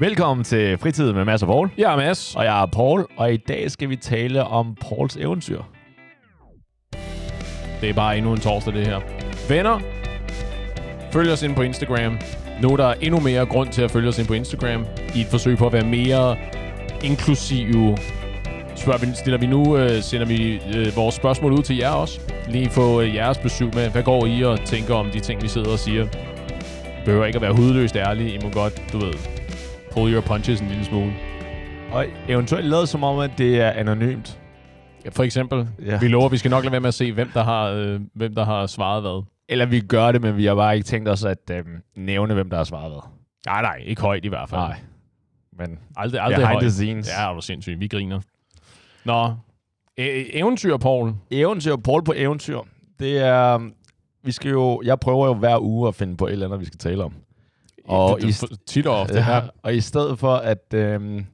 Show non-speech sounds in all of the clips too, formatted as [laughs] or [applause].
Velkommen til Fritid med Mads og Paul. Jeg er Mads. Og jeg er Paul, og i dag skal vi tale om Pauls eventyr. Det er bare endnu en torsdag, det her. Venner, følg os ind på Instagram. Nu er der endnu mere grund til at følge os ind på Instagram, i et forsøg på at være mere inklusive. Spørger vi, stiller vi nu, øh, sender vi øh, vores spørgsmål ud til jer også. Lige få øh, jeres besøg med. Hvad går I og tænker om de ting, vi sidder og siger? Behøver ikke at være hudløst ærlige. I må godt, du ved, pull your punches en lille smule. Og eventuelt lavet som om, at det er anonymt. Ja, for eksempel. Ja. Vi lover, at vi skal nok lade være med at se, hvem der har, øh, hvem der har svaret hvad. Eller vi gør det, men vi har bare ikke tænkt os at øh, nævne, hvem der har svaret hvad. Nej, nej, ikke højt i hvert fald. Nej. Men Aldrig, aldrig behind højt. the scenes. Ja, er du sindssygt. Vi griner. Nå, e- eventyr, Paul. Eventyr, Paul på eventyr. Det er... Vi skal jo... Jeg prøver jo hver uge at finde på et eller andet, vi skal tale om. Og det, i, tit og ofte. ja, og i stedet for at... Øhm,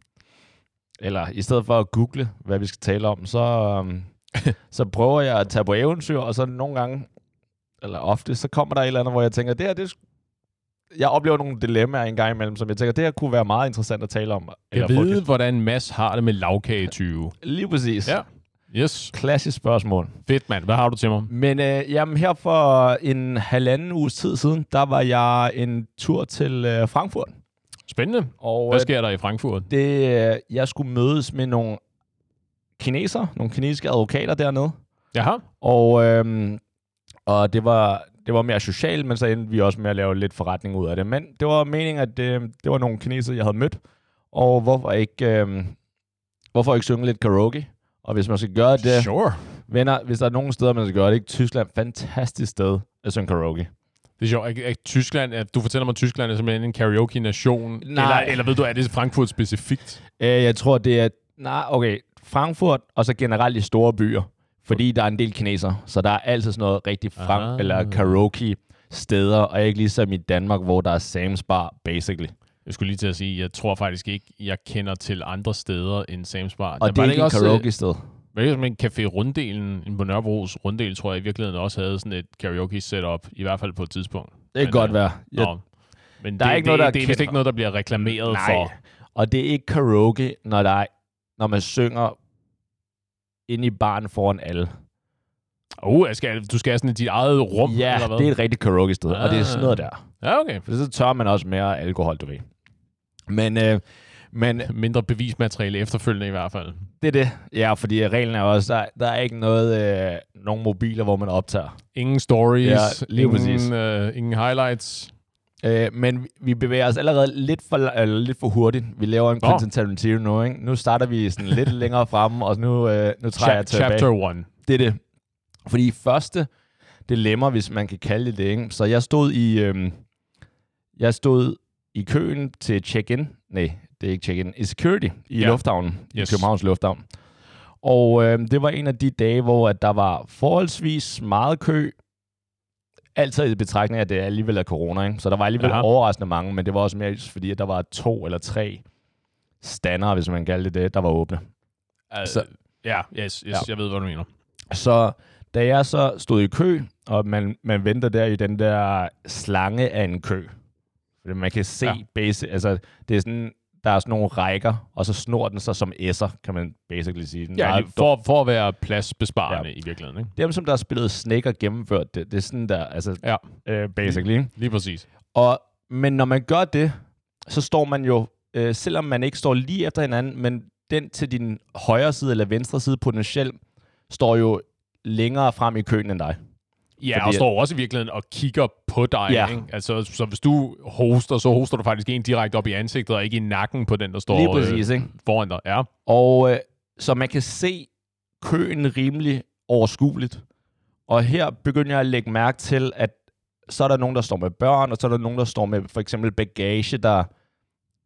eller i stedet for at google, hvad vi skal tale om, så, øhm, [laughs] så prøver jeg at tage på eventyr, og så nogle gange, eller ofte, så kommer der et eller andet, hvor jeg tænker, det her, det jeg oplever nogle dilemmaer en gang imellem, som jeg tænker, det her kunne være meget interessant at tale om. Jeg få ved, hvordan Mads har det med lavkagetyve. Lige præcis. Ja. Yes. Klassisk spørgsmål. Fedt, mand. Hvad har du til mig? Men øh, jamen, her for en halvanden uges tid siden, der var jeg en tur til øh, Frankfurt. Spændende. Og Hvad øh, sker der i Frankfurt? det, øh, jeg skulle mødes med nogle kineser, nogle kinesiske advokater dernede. Jaha. Og, øhm, og det var, det var mere socialt, men så endte vi også med at lave lidt forretning ud af det. Men det var meningen, at det, det var nogle kineser, jeg havde mødt. Og hvorfor ikke, øhm, hvorfor ikke synge lidt karaoke? Og hvis man skal gøre det, Sure. venner, hvis der er nogle steder, man skal gøre det, ikke? Tyskland, fantastisk sted at synge karaoke. Det er sjovt. Ikke, ikke Tyskland, at du fortæller mig, at Tyskland er simpelthen en karaoke-nation. Nej. Eller, eller ved du, er det Frankfurt specifikt? Øh, jeg tror, det er... Nej, okay. Frankfurt, og så generelt i store byer. Fordi der er en del kinesere, så der er altid sådan noget rigtig frank Ah. eller karaoke steder, og ikke ligesom i Danmark, hvor der er Sam's Bar, basically. Jeg skulle lige til at sige, jeg tror faktisk ikke, jeg kender til andre steder end Sam's Bar. Og Der det er var ikke et også, karaoke-sted. Som en Café Runddelen, en på Nørrebros Runddel, tror jeg i virkeligheden også havde sådan et karaoke setup, i hvert fald på et tidspunkt. Det kan Men, godt øh, være. Nå, Ja, men Der er det, ikke det, noget, der det, det er vist ikke noget, der bliver reklameret Nej. for. og det er ikke karaoke, når, der er, når man synger inde i baren foran alle. Oh, jeg skal, du skal have sådan i dit eget rum, ja, eller hvad? det er et rigtigt karaoke-sted, og det er sådan noget Ah. der. Ja, okay. For så tør man også mere alkohol, du ved. Men, øh, men Mindre bevismateriale efterfølgende i hvert fald. Det er det. Ja, fordi reglen er også, der, der er ikke noget, øh, nogen mobiler, hvor man optager. Ingen stories, Ja, lige præcis. ingen, øh, ingen highlights. Øh, men vi- bevæger os allerede lidt for, eller lidt for hurtigt. Vi laver en Nå. Quentin Tarantino nu, ikke? Nu starter vi sådan lidt [laughs] længere fremme, og nu, øh, nu træder Cha- jeg tilbage. chapter 1. Det er det. Fordi første dilemma, hvis man kan kalde det det, ikke? Så jeg stod i, øh, jeg stod i køen til check-in. Nej, det er ikke check-in. I security i Ja. lufthavnen. Yes. I Københavns Lufthavn. Og øh, det var en af de dage, hvor at der var forholdsvis meget kø. Altid i betragtning af, at det alligevel er corona, ikke? Så der var alligevel Aha. overraskende mange, men det var også mere fordi, at der var to eller tre standere, hvis man kalder det det, der var åbne. Altså, Så- ja, yes, yes, Ja. jeg ved, hvad du mener. Så da jeg så stod i kø, og man, man venter der i den der slange af en kø, man kan se ja. Basic, altså det er sådan, der er sådan nogle rækker, og så snor den sig som S'er, kan man basically sige. Den Ja, lige for, for at være pladsbesparende ja. i virkeligheden. Ikke? Dem, som der har spillet Snake og gennemført det, det er sådan der, altså, Ja. øh, basically. ikke? Lige præcis. Og, men når man gør det, så står man jo, øh, selvom man ikke står lige efter hinanden, men den til din højre side eller venstre side potentielt, står jo længere frem i køen end dig. Ja, Fordi og står også i virkeligheden og kigger på dig. Ja. Ikke? Altså, så hvis du hoster, så hoster du faktisk en direkte op i ansigtet, og ikke i nakken på den, der står Lige præcis, ikke? øh, foran dig. Ja. Og øh, så man kan se køen rimelig overskueligt. Og her begynder jeg at lægge mærke til, at så er der nogen, der står med børn, og så er der nogen, der står med for eksempel bagage, der,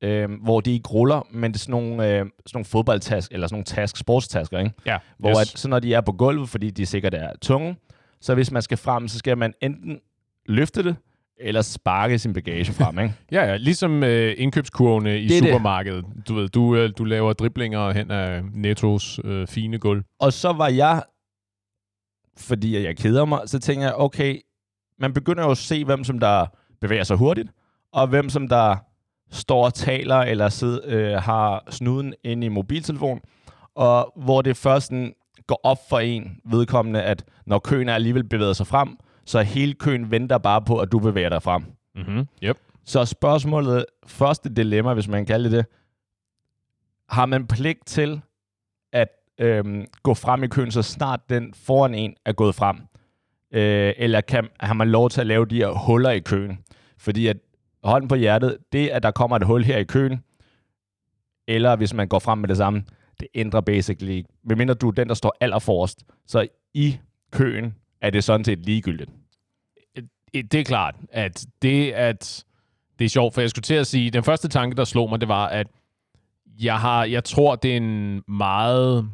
øh, hvor de ikke ruller, men det er sådan nogle, øh, sådan nogle fodboldtask, eller sådan nogle task, sportstasker, ikke? ja. Hvor yes. at, så når de er på gulvet, fordi de sikkert er tunge, så hvis man skal frem, så skal man enten løfte det, eller sparke sin bagage frem, ikke? [laughs] Ja, ja, ligesom øh, indkøbskurvene i Det er det. supermarkedet. Du ved, du, øh, du laver driblinger hen af Nettos øh, fine gulv. Og så var jeg, fordi jeg keder mig, så tænker jeg, okay, man begynder jo at se, hvem som der bevæger sig hurtigt, og hvem som der står og taler, eller sidder, øh, har snuden inde i mobiltelefon, og hvor det først sådan går op for en vedkommende, at når køen er alligevel bevæget sig frem, så hele køen venter bare på, at du bevæger dig frem. Mm-hmm. Yep. Så spørgsmålet, første dilemma, hvis man kan kalde det det, har man pligt til at øhm, gå frem i køen, så snart den foran en er gået frem? Øh, eller kan, har man lov til at lave de her huller i køen? Fordi at hånden på hjertet, det at der kommer et hul her i køen, eller hvis man går frem med det samme, det ændrer basically ikke. Medmindre du er den, der står allerforrest. Så i køen er det sådan set ligegyldigt. Øh, øh, det er klart, at det, at det er sjovt, for jeg skulle til at sige, den første tanke, der slog mig, det var, at jeg, har, jeg tror, det er en meget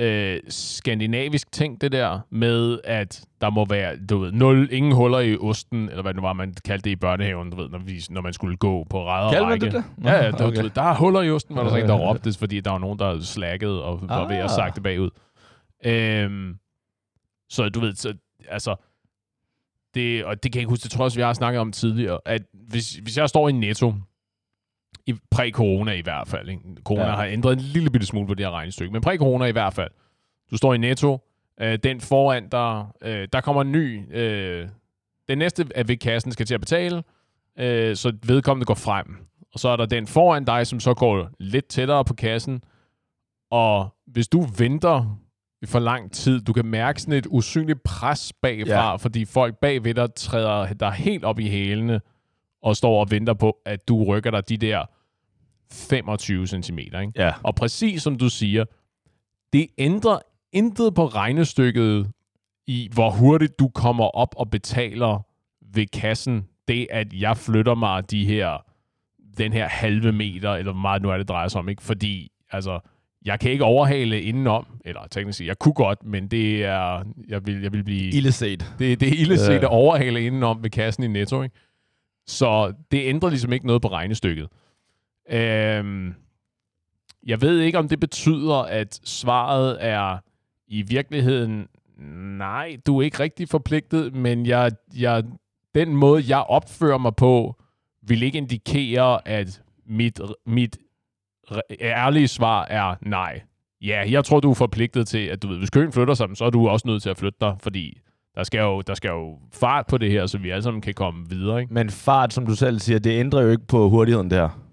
øh, skandinavisk ting, det der med, at der må være, du ved, nul, ingen huller i osten, eller hvad det var, man kaldte det i børnehaven, du ved, når, vi, når man skulle gå på ræd og Kaldte man det det? Ja, ja, der, Okay. okay. der er huller i osten, var der så en, der råbte, fordi der var nogen, der slaggede og var ved at Ah. sagte bagud. Øhm, så du ved, så, altså, det, og det kan jeg ikke huske, det tror jeg også, vi har snakket om tidligere, at hvis, hvis jeg står i Netto, i præ-corona i hvert fald, ikke? corona Ja. har ændret en lille bitte smule på det her regnestykke, men præ-corona i hvert fald, du står i Netto, øh, den foran der, øh, der kommer en ny, øh, den næste er ved kassen skal til at betale, øh, så vedkommende går frem, og så er der den foran dig, som så går lidt tættere på kassen, og hvis du venter i for lang tid, du kan mærke sådan et usynligt pres bagfra, Ja. fordi folk bagved dig træder der helt op i hælene, og står og venter på, at du rykker dig de der 25 cm. Ikke? Ja. Og præcis som du siger, det ændrer intet på regnestykket i, hvor hurtigt du kommer op og betaler ved kassen. Det, at jeg flytter mig de her, den her halve meter, eller hvor meget nu er det drejer sig om, ikke? Fordi, altså, jeg kan ikke overhale indenom, eller teknisk set, jeg kunne godt, men det er, jeg vil, jeg vil blive... Ille set. Det, det er ille set Ja. at overhale indenom ved kassen i Netto, ikke? Så det ændrer ligesom ikke noget på regnestykket. Øhm, jeg ved ikke, om det betyder, at svaret er i virkeligheden, nej, du er ikke rigtig forpligtet, men jeg, jeg, den måde, jeg opfører mig på, vil ikke indikere, at mit, mit ærlige svar er nej. Ja, jeg tror, du er forpligtet til, at du ved, hvis køen flytter sig, så er du også nødt til at flytte dig, fordi der skal jo, der skal jo fart på det her, så vi alle sammen kan komme videre, ikke? Men fart, som du selv siger, det ændrer jo ikke på hurtigheden der.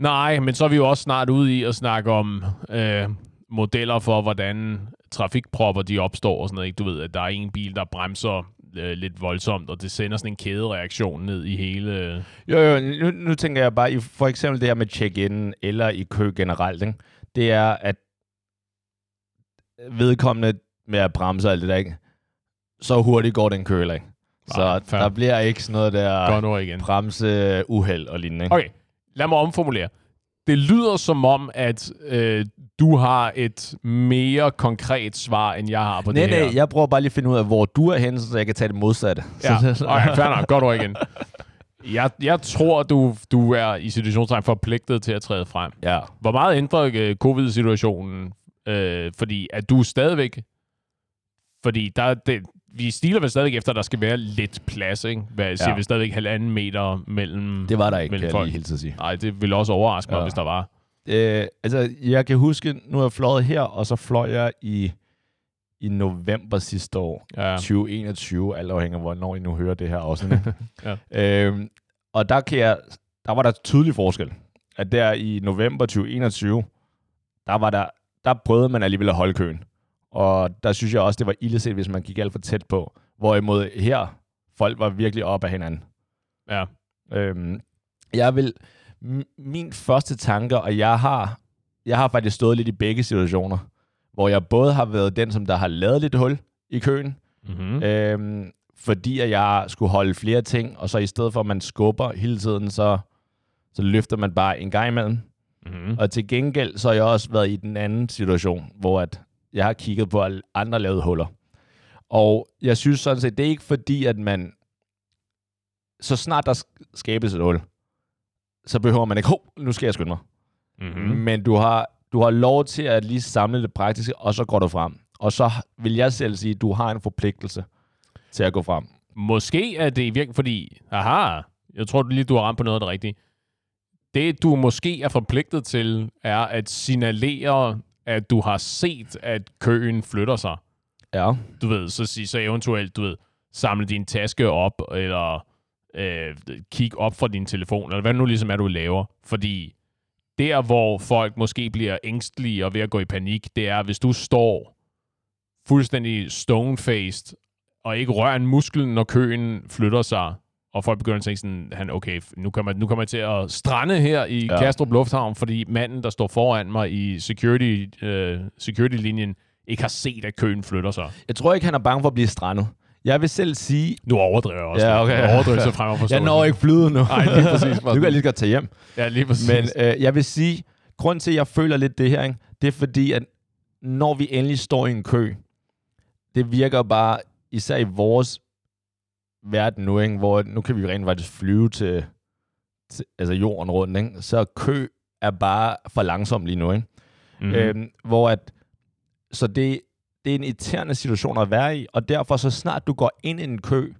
Nej, men så er vi jo også snart ude i at snakke om øh, modeller for, hvordan trafikpropper de opstår og sådan noget. Ikke? Du ved, at der er en bil, der bremser øh, lidt voldsomt, og det sender sådan en kædereaktion ned i hele... Jo, jo, nu, nu tænker jeg bare i for eksempel det her med check-in eller i kø generelt, ikke? det er, at vedkommende med at bremse og alt det der, ikke? så hurtigt går den køler, ikke? Så Nej, fair. der bliver ikke sådan noget der bremse uheld og lignende. Ikke? Okay, lad mig omformulere. Det lyder som om, at øh, du har et mere konkret svar, end jeg har på Nej, det her. nej, jeg prøver bare lige at finde ud af, hvor du er henne, så jeg kan tage det modsatte. Ja, [laughs] okay, fair nok. Godt ord igen. Jeg, jeg tror, du, du er i situationstegn forpligtet til at træde frem. ja. Hvor meget ændrer øh, covid-situationen? Øh, fordi at du stadigvæk... Fordi der, det, vi stiler vel stadigvæk efter, at der skal være lidt plads, ikke? Hvad siger Ja. vi stadigvæk halvanden meter mellem... Det var der ikke, kan jeg folk. lige sige. Nej, det ville også overraske mig, Ja. hvis der var. Øh, altså, jeg kan huske, nu er jeg fløjet her, og så fløj jeg i, i november sidste år. Ja. 2021, alt afhængig af, hvornår I nu hører det her afsnit. [laughs] Ja. øhm, og der, kan jeg, der var der tydelig forskel. At der i november 2021, der, var der, der prøvede man alligevel at holde køen. Og der synes jeg også, det var illeset, hvis man gik alt for tæt på. Hvorimod her, folk var virkelig op af hinanden. Ja. Øhm, jeg vil... Min første tanke, og jeg har, jeg har faktisk stået lidt i begge situationer, hvor jeg både har været den, som der har lavet lidt hul i køen, Mm-hmm. øhm, fordi at jeg skulle holde flere ting, og så i stedet for, at man skubber hele tiden, så, så løfter man bare en gang imellem. Mm-hmm. Og til gengæld, så har jeg også været i den anden situation, hvor at jeg har kigget på, at andre lavede huller. Og jeg synes sådan set, det er ikke fordi, at man, så snart der sk- skabes et hul, så behøver man ikke, hov, nu skal jeg skynde mig. Mm-hmm. Mm. Men du har, du har lov til at lige samle det praktiske, og så går du frem. Og så vil jeg selv sige, at du har en forpligtelse til at gå frem. Måske er det i virkeligheden, fordi, aha, Jeg tror lige, du har ramt på noget af det rigtige. Det, du måske er forpligtet til, er at signalere, at du har set, at køen flytter sig. Ja. Du ved, så, sig, så eventuelt, du ved, samle din taske op, eller øh, kigge op fra din telefon, eller hvad nu ligesom er, du laver. Fordi der, hvor folk måske bliver ængstelige og ved at gå i panik, det er, hvis du står fuldstændig stone-faced, og ikke rører en muskel, når køen flytter sig, og folk begynder at tænke sådan, han, okay, nu kommer, nu kommer jeg til at strande her i ja. Kastrup Lufthavn, fordi manden, der står foran mig i security, uh, security-linjen, ikke har set, at køen flytter sig. Jeg tror ikke, han er bange for at blive strandet. Jeg vil selv sige... Nu overdriver jeg også. Ja, okay. Nu overdriver så frem [laughs] Jeg når ikke flyde nu. Nej, lige præcis. [laughs] nu kan jeg lige godt tage hjem. Ja, lige præcis. Men øh, jeg vil sige, grund til, at jeg føler lidt det her, ikke, det er fordi, at når vi endelig står i en kø, det virker bare, især i vores verden nu, ikke, hvor nu kan vi rent faktisk flyve til, til altså jorden rundt, ikke, så kø er bare for langsom lige nu. Ikke? Mm-hmm. Øhm, hvor at, så det, det er en irriterende situation at være i, og derfor så snart du går ind i en kø,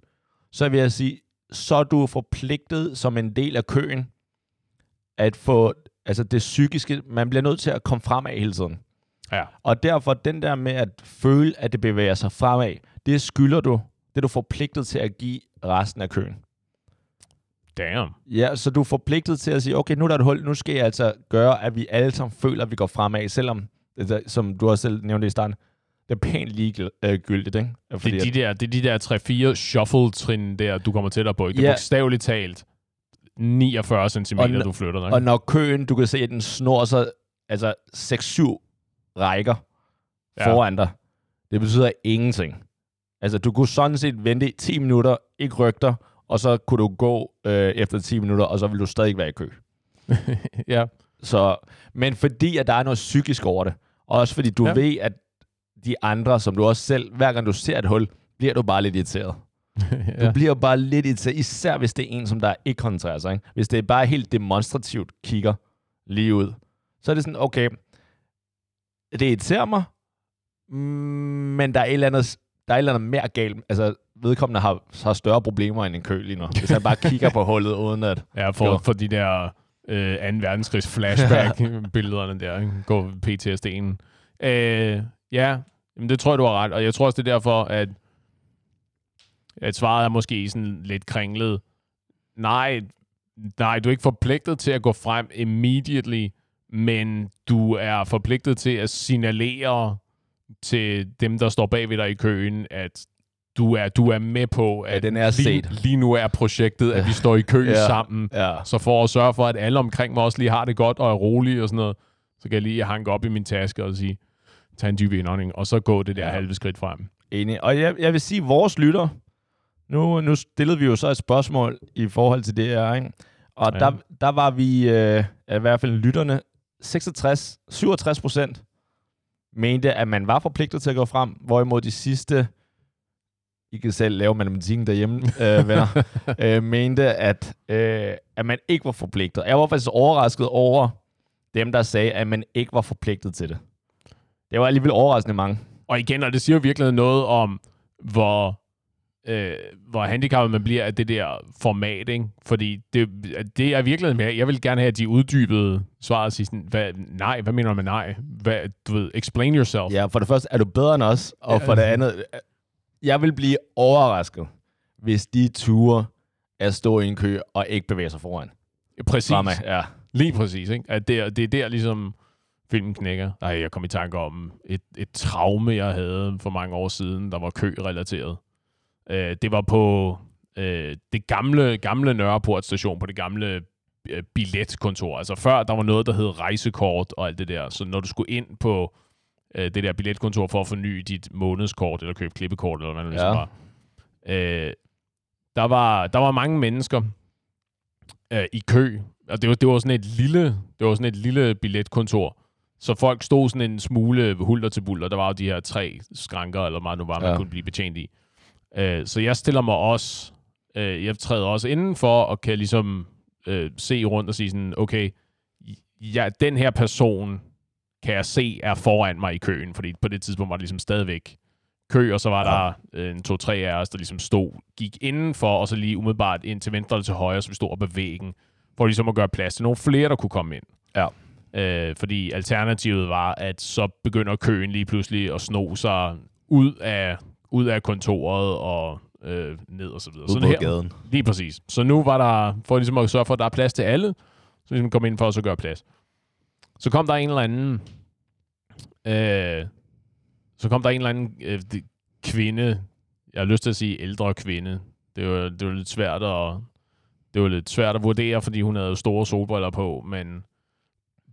så vil jeg sige, så er du forpligtet som en del af køen, at få, altså det psykiske, man bliver nødt til at komme frem af hele tiden. Ja. Og derfor den der med at føle, at det bevæger sig fremad, det skylder du, det er du forpligtet til at give resten af køen. Damn. Ja, så du er forpligtet til at sige, okay, nu er der et hul, nu skal jeg altså gøre, at vi alle sammen føler, at vi går fremad, selvom, altså, som du også selv nævnte i starten, det er pænt ligegyldigt, ikke? Fordi det, er de der, det er de der 3-4 shuffle-trin der, du kommer tættere på. Det er Ja. bogstaveligt talt 49 cm, du flytter dig. Og når køen, du kan se, at den snor sig altså 6-7 rækker ja. foran dig, det betyder ingenting. Altså, du kunne sådan set vente i 10 minutter, ikke dig, og så kunne du gå øh, efter 10 minutter, og så vil du stadig være i kø. [laughs] ja. Så, men fordi, at der er noget psykisk over det, og også fordi du Ja. ved, at de andre, som du også selv, hver gang du ser et hul, bliver du bare lidt irriteret. [laughs] Du ja. bliver bare lidt irriteret, især hvis det er en, som der ikke koncentrerer sig. Ikke? Hvis det er bare helt demonstrativt kigger lige ud, så er det sådan, okay, det irriterer mig, mm, men der er et eller andet, der er et eller andet mere galt. Altså, vedkommende har, har større problemer end en kø lige nu. Hvis han bare kigger på hullet, uden at... ja, for, Jo. for de der øh, 2. verdenskrigs flashback-billederne der. Ikke? Gå PTSD'en. Øh, ja, jamen det tror jeg, du har ret. Og jeg tror også, det er derfor, at, at svaret er måske sådan lidt kringlet. Nej, nej, du er ikke forpligtet til at gå frem immediately, men du er forpligtet til at signalere til dem, der står bag ved dig i køen, at du er, du er med på, at den er lige, set. lige nu er projektet, at vi står i kø Ja. sammen. Ja. Så for at sørge for, at alle omkring mig også lige har det godt og er rolige og sådan noget, så kan jeg lige hanke op i min taske og sige, tag en dyb indånding, og så gå det der Ja. halve skridt frem. Enig. Og jeg, jeg vil sige, vores lytter, nu, nu stillede vi jo så et spørgsmål i forhold til det her, ikke? Og Ja. ja. der, der var vi, øh, i hvert fald lytterne, 66, 67 procent mente, at man var forpligtet til at gå frem, hvorimod de sidste, I kan selv lave matematikken derhjemme, øh, [laughs] venner, øh, mente, at, øh, at man ikke var forpligtet. Jeg var faktisk overrasket over dem, der sagde, at man ikke var forpligtet til det. Det var alligevel overraskende mange. Og igen, og det siger jo virkelig noget om, hvor, øh, hvor handicappet man bliver af det der format, ikke? Fordi det, det er virkelig med, jeg vil gerne have, at de uddybede svaret og sige sådan, hvad, nej, hvad mener du med nej? Hvad, du ved, explain yourself. Ja, for det første er du bedre end os, og Ja. for det andet, jeg vil blive overrasket, hvis de ture at stå i en kø og ikke bevæge sig foran. Præcis. Fremad, ja. Lige præcis, ikke? At det, er- det er der ligesom filmen knækker. Ej, jeg kom i tanke om et, et traume, jeg havde for mange år siden, der var kø-relateret. Øh, det var på øh, det gamle, gamle Nørreport station, på det gamle øh, billetkontor. Altså før, der var noget, der hed rejsekort og alt det der. Så når du skulle ind på øh, det der billetkontor for at forny dit månedskort, eller købe klippekort, eller hvad det ligesom Ja. var, øh, der var, der var mange mennesker øh, i kø. Og det var, det var sådan et lille, det var sådan et lille billetkontor. Så folk stod sådan en smule hulter til bulter. Der var jo de her tre skranker, eller hvad meget nu var, man Ja. kunne blive betjent i. Øh, så jeg stiller mig også, øh, jeg træder også indenfor, og kan ligesom øh, se rundt og sige sådan, okay, ja, den her person kan jeg se er foran mig i køen, fordi på det tidspunkt var det ligesom stadigvæk kø, og så var ja. der øh, en to-tre af os, der ligesom stod, gik indenfor, og så lige umiddelbart ind til venstre eller til højre, så vi stod op ad væggen, for ligesom at gøre plads til nogle flere, der kunne komme ind. Ja. Øh, fordi alternativet var, at så begynder køen lige pludselig at sno sig ud af, ud af kontoret og øh, ned og så videre. Ud på her, gaden. Lige præcis. Så nu var der, for ligesom at sørge for, at der er plads til alle, så ligesom kom ind for at så gøre plads. Så kom der en eller anden, øh, så kom der en eller anden øh, kvinde, jeg har lyst til at sige ældre kvinde. Det var, det var lidt svært at, det var lidt svært at vurdere, fordi hun havde store solbriller på, men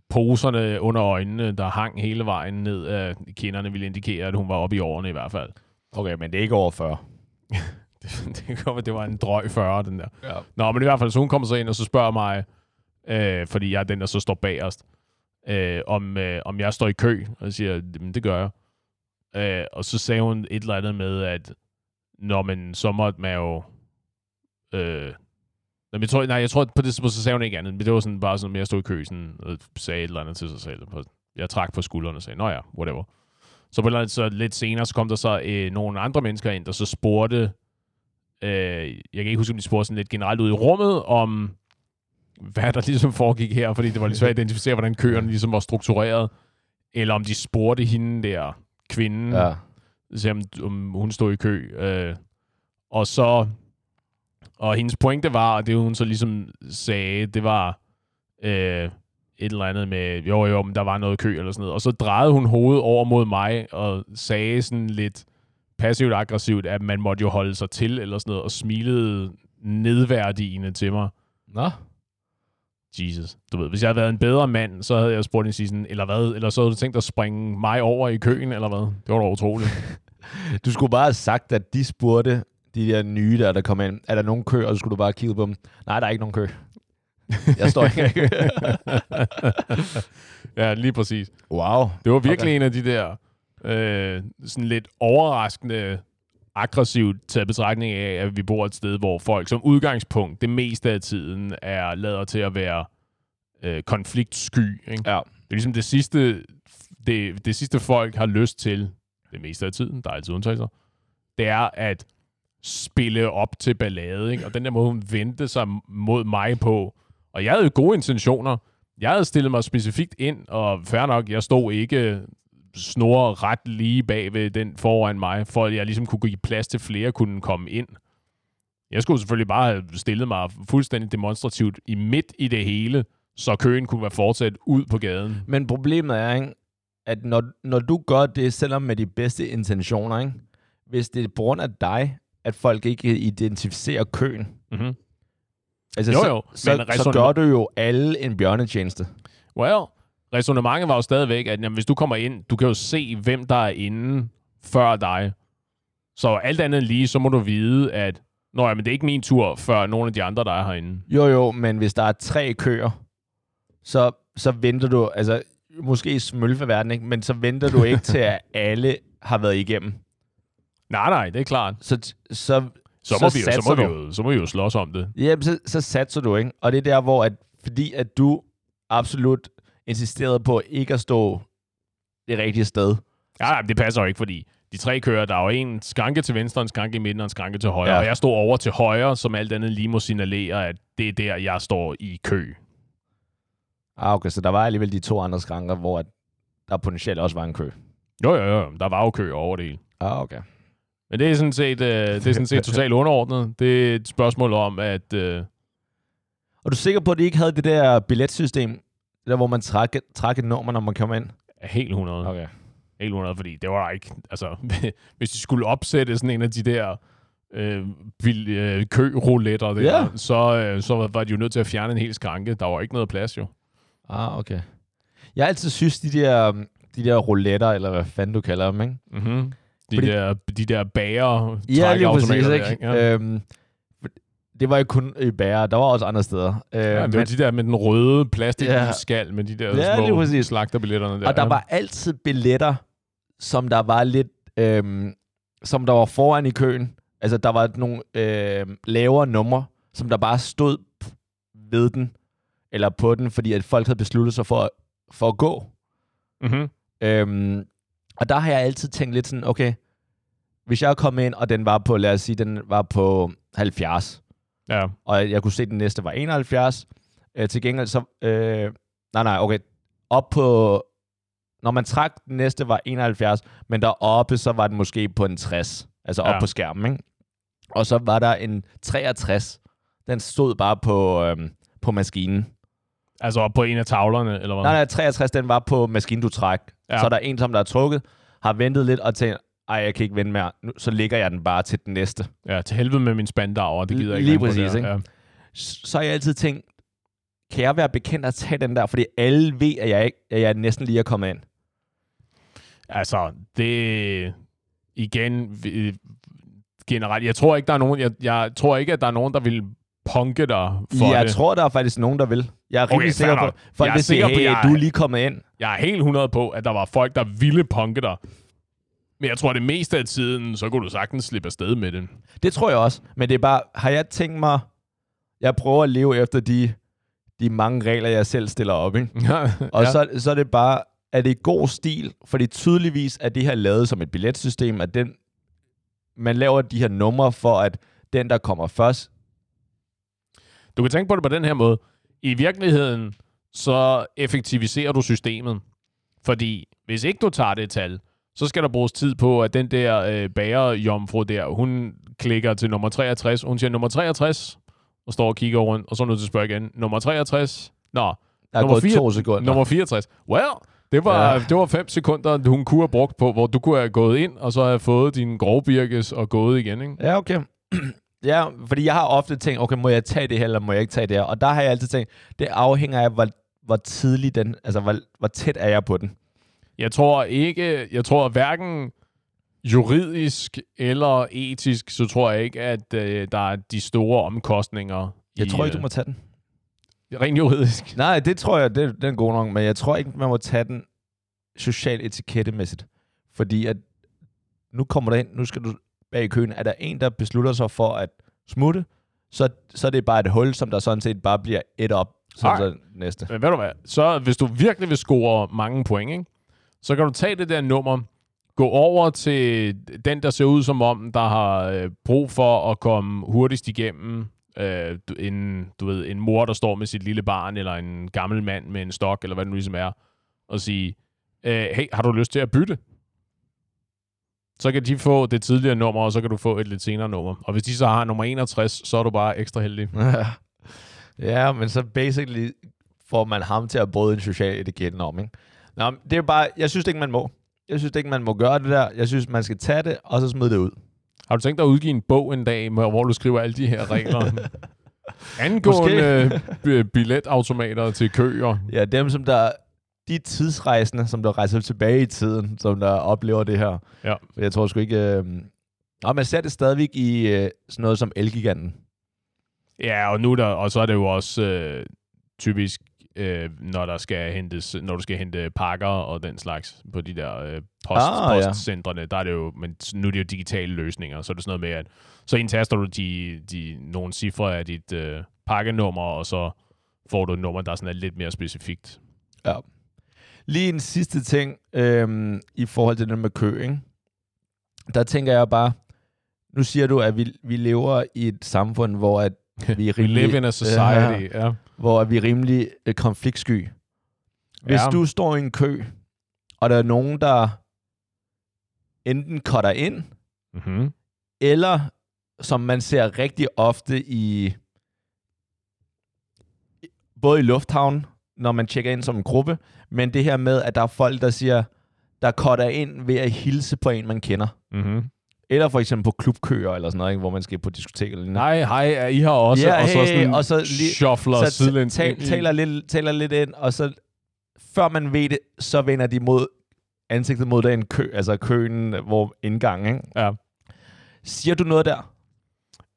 poserne under øjnene, der hang hele vejen ned af kinderne, ville indikere, at hun var oppe i årene i hvert fald. Okay, men det er ikke over 40. [laughs] Det, det, være, det var en drøg 40, den der. Ja. Nå, men i hvert fald, så hun kommer så ind og så spørger mig, øh, fordi jeg er den, der så står bagerst, øh, om, øh, om jeg står i kø. Og jeg siger, "Jamen, det gør jeg. Øh, og så sagde hun et eller andet med, at når man så måtte man jo... Øh, Jamen, jeg tror, nej, jeg tror, på det tidspunkt, så sagde hun ikke andet, men det var sådan bare sådan, at jeg stod i kø sådan, og sagde et eller andet til sig selv. På- Jeg trak på skuldrene og sagde, nå ja, whatever. Så, på så lidt senere, så kom der så øh, nogle andre mennesker ind, der så spurgte, øh, jeg kan ikke huske, om de spurgte sådan lidt generelt ud i rummet, om hvad der ligesom foregik her, fordi det var lidt svært at identificere, hvordan køerne ligesom var struktureret, eller om de spurgte hende der, kvinden, Ja. se om, om hun stod i kø. Øh, og så, og hendes pointe var, og det hun så ligesom sagde, det var øh, et eller andet med, jo jo, men der var noget kø eller sådan noget. Og så drejede hun hovedet over mod mig og sagde sådan lidt passivt aggressivt, at man måtte jo holde sig til eller sådan noget, og smilede nedværdigende til mig. Nå. Jesus. Du ved, hvis jeg havde været en bedre mand, så havde jeg spurgt hende sådan, eller hvad? Eller så havde du tænkt at springe mig over i køen, eller hvad? Det var da utroligt. [laughs] Du skulle bare have sagt, at de spurgte de der nye der, der kom ind, er der nogen kø, og så skulle du bare kigge på dem. Nej, der er ikke nogen kø. Jeg står ikke [laughs] ja, lige præcis. wow. Det var virkelig okay. en af de der øh, sådan lidt overraskende aggressivt taget betragtning af, at vi bor et sted, hvor folk som udgangspunkt det meste af tiden er lader til at være øh, konfliktsky. Ikke? Ja. Det er ligesom det sidste, det, det sidste folk har lyst til, det meste af tiden, der er altid undtagelser, det er at spille op til ballade. Ikke? Og den der måde, hun vendte sig mod mig på. Og jeg havde jo gode intentioner. Jeg havde stillet mig specifikt ind, og fair nok, jeg stod ikke snore ret lige bag ved den foran mig, for at jeg ligesom kunne give plads til flere kunne komme ind. Jeg skulle selvfølgelig bare have stillet mig fuldstændig demonstrativt i midt i det hele, så køen kunne være fortsat ud på gaden. Men problemet er, ikke, at når, når du gør det, selvom med de bedste intentioner, ikke, hvis det er på grund af dig, at folk ikke identificerer køen, Mm-hmm. Altså, Jo, så, jo, så, men så reson- gør du jo alle en bjørnetjeneste. Well, resonemanget var jo stadigvæk, at jamen, hvis du kommer ind, du kan jo se, hvem der er inde før dig. Så alt andet lige, så må du vide, at Nå, ja, men det er ikke min tur, før nogle af de andre, der er herinde. Jo, jo, men hvis der er tre køer, så, så venter du, altså måske i smølfeverden, ikke? men så venter du ikke til, at [laughs] alle har været igennem. Nej, nej, det er klart. Så, så, Så, Så må, vi, jo, så, må vi jo, så må vi jo slås om det. Jamen, så, så satser du, ikke? Og det er der, hvor at, fordi at du absolut insisterede på ikke at stå det rigtige sted. Ja, det passer jo ikke, fordi de tre kører, der er jo en skranke til venstre, en skranke i midten og en skranke til højre. Ja. Og jeg står over til højre, som alt andet lige må signalere, at det er der, jeg står i kø. Ah, okay, så der var alligevel de to andre skranker, hvor at der potentielt også var en kø. Jo, jo, jo, der var jo kø over det hele. Ah, okay. Men det er sådan set, øh, det er sådan set [laughs] totalt underordnet. Det er et spørgsmål om, at... Øh, Og du er sikker på, at de ikke havde det der billetsystem, der hvor man trak, trak et nummer, når man kom ind? helt 100. Okay. Helt 100, fordi det var ikke... Altså, [laughs] hvis de skulle opsætte sådan en af de der øh, bil, øh, kø-rouletter der, Ja. så, øh, så var de jo nødt til at fjerne en hel skranke. Der var ikke noget plads jo. Ah, okay. Jeg har altid synes, de der, de der rouletter, eller hvad fanden du kalder dem, ikke? Mm-hmm. De, Fordi- der, de der bager Ja, lige præcis, der, ikke? Ja. Øhm, det var ikke kun i bære, der var også andre steder. Øh, Ja, det men, var de der med den røde plastik Ja. skal med de der Ja, lige små præcis. slagterbilletterne der. og der ja. var altid billetter, som der var lidt, øhm, som der var foran i køen. Altså, der var nogle øhm, lavere numre, som der bare stod ved den, eller på den, fordi at folk havde besluttet sig for, for at gå. Mm-hmm. Øhm, og der har jeg altid tænkt lidt sådan, okay, hvis jeg kom ind, og den var på, lad os sige, den var på 70, Ja. og jeg kunne se, at den næste var 71, øh, til gengæld så, øh, nej, nej, okay, op på, når man trak den næste var 71, men deroppe, så var den måske på en 60, altså op Ja. på skærmen, ikke? Og så var der en 63, den stod bare på, øh, på maskinen. Altså op på en af tavlerne, eller hvad? Nej, nej, 63, den var på maskinen, du træk. Ja. Så er der en, som der er trukket, har ventet lidt og tænkt, ej, jeg kan ikke vente mere. Nu, så ligger jeg den bare til den næste. Ja, til helvede med min spandauer, det gider jeg Lige ikke. med præcis, ikke? Ja. Så har jeg altid tænkt, kan jeg være bekendt at tage den der? Fordi alle ved, at jeg, ikke, at jeg næsten lige er kommet ind. Altså, det... Igen, generelt. Jeg tror ikke, der er nogen... Jeg, jeg tror ikke, at der er nogen, der vil punke dig for jeg det. tror, der er faktisk nogen, der vil. Jeg er Okay, rimelig sikker på, folk Jeg er vil sige, hey, jeg- du er lige kommet ind. Jeg er helt 100 på, at der var folk, der ville punke dig. Men jeg tror, det meste af tiden, så kunne du sagtens slippe afsted med det. Det tror jeg også. Men det er bare, har jeg tænkt mig, jeg prøver at leve efter de, de mange regler, jeg selv stiller op, ikke? [laughs] Og ja. så, så er det bare, er det god stil, fordi tydeligvis er det her lavet som et billetsystem, at den, man laver de her numre for, at den, der kommer først, Du kan tænke på det på den her måde. I virkeligheden, så effektiviserer du systemet. Fordi hvis ikke du tager det tal, så skal der bruges tid på, at den der øh, bagerjomfru der, hun klikker til nummer 63. Hun siger nummer 63, og står og kigger rundt, og så er nødt til at spørge igen. Nummer 63? Nå, der er Nummer gået fire- to sekunder. nummer 64. Well, det var, Ja. det var fem sekunder, hun kunne have brugt på, hvor du kunne have gået ind, og så have fået din grovbirkes og gået igen, ikke? Ja, okay. [clears throat] ja, fordi jeg har ofte tænkt, okay, må jeg tage det her, eller må jeg ikke tage det her? Og der har jeg altid tænkt, det afhænger af, hvor, hvor tidlig den, altså hvor, hvor tæt er jeg på den. Jeg tror ikke, jeg tror hverken juridisk eller etisk, så tror jeg ikke, at øh, der er de store omkostninger. Jeg i, tror ikke, du øh, må tage den. Rent juridisk. Nej, det tror jeg, det, den er god nok, men jeg tror ikke, man må tage den social etikettemæssigt. Fordi at nu kommer du ind, nu skal du bag i køen. Er der en, der beslutter sig for at smutte, så, så er det bare et hul, som der sådan set bare bliver et op, som Nej. så næste. Men ved du hvad, så hvis du virkelig vil score mange point, ikke? Så kan du tage det der nummer, gå over til den, der ser ud som om, der har øh, brug for at komme hurtigst igennem. Øh, en, du ved, en mor, der står med sit lille barn, eller en gammel mand med en stok, eller hvad det nu ligesom er, og sige, øh, hey, har du lyst til at bytte? Så kan de få det tidligere nummer, og så kan du få et lidt senere nummer. Og hvis de så har nummer 61, så er du bare ekstra heldig. [laughs] ja, men så basically får man ham til at bryde en social etikette om, ikke? Nå, det er bare, jeg synes ikke, man må. Jeg synes ikke, man må gøre det der. Jeg synes, man skal tage det, og så smide det ud. Har du tænkt dig at udgive en bog en dag, hvor du skriver alle de her regler? [laughs] Angående b- billetautomater til køer. Ja, dem som der, de tidsrejsende, som der rejser tilbage i tiden, som der oplever det her. Ja. For jeg tror sgu ikke... Øh... Og man ser det stadigvæk i øh, sådan noget som Elgiganten. Ja, og nu er der, og så er det jo også øh, typisk, øh, når der skal hentes, når du skal hente pakker og den slags på de der øh, post, Ah, ja. postcentrene, der er det jo, men nu er det jo digitale løsninger, så er det sådan noget med, at så indtaster du de, de, nogle cifre af dit øh, pakkenummer, og så får du et nummer, der sådan er lidt mere specifikt. Ja. Lige en sidste ting øhm, i forhold til det med kø, ikke? Der tænker jeg bare, nu siger du, at vi, vi lever i et samfund, hvor at [laughs] vi er We rimelig, live in a society, ja. Hvor vi er rimelig øh, konfliktsky. Hvis Ja. du står i en kø, og der er nogen, der enten cutter ind, Mm-hmm. eller som man ser rigtig ofte i både i lufthavn, når man tjekker ind som en gruppe, men det her med, at der er folk, der siger, der cutter ind ved at hilse på en, man kender. Mm-hmm. Eller for eksempel på klubkøer eller sådan noget, ikke, hvor man skal på diskotek eller. Nej, hej, er I her også? Ja, og så hey, sådan og så lige- shuffler så sidelæns ta- ind i- taler, lidt, taler lidt ind, og så før man ved det, så vender de mod ansigtet mod den kø, altså køen, hvor indgang, ikke? Ja. Siger du noget der?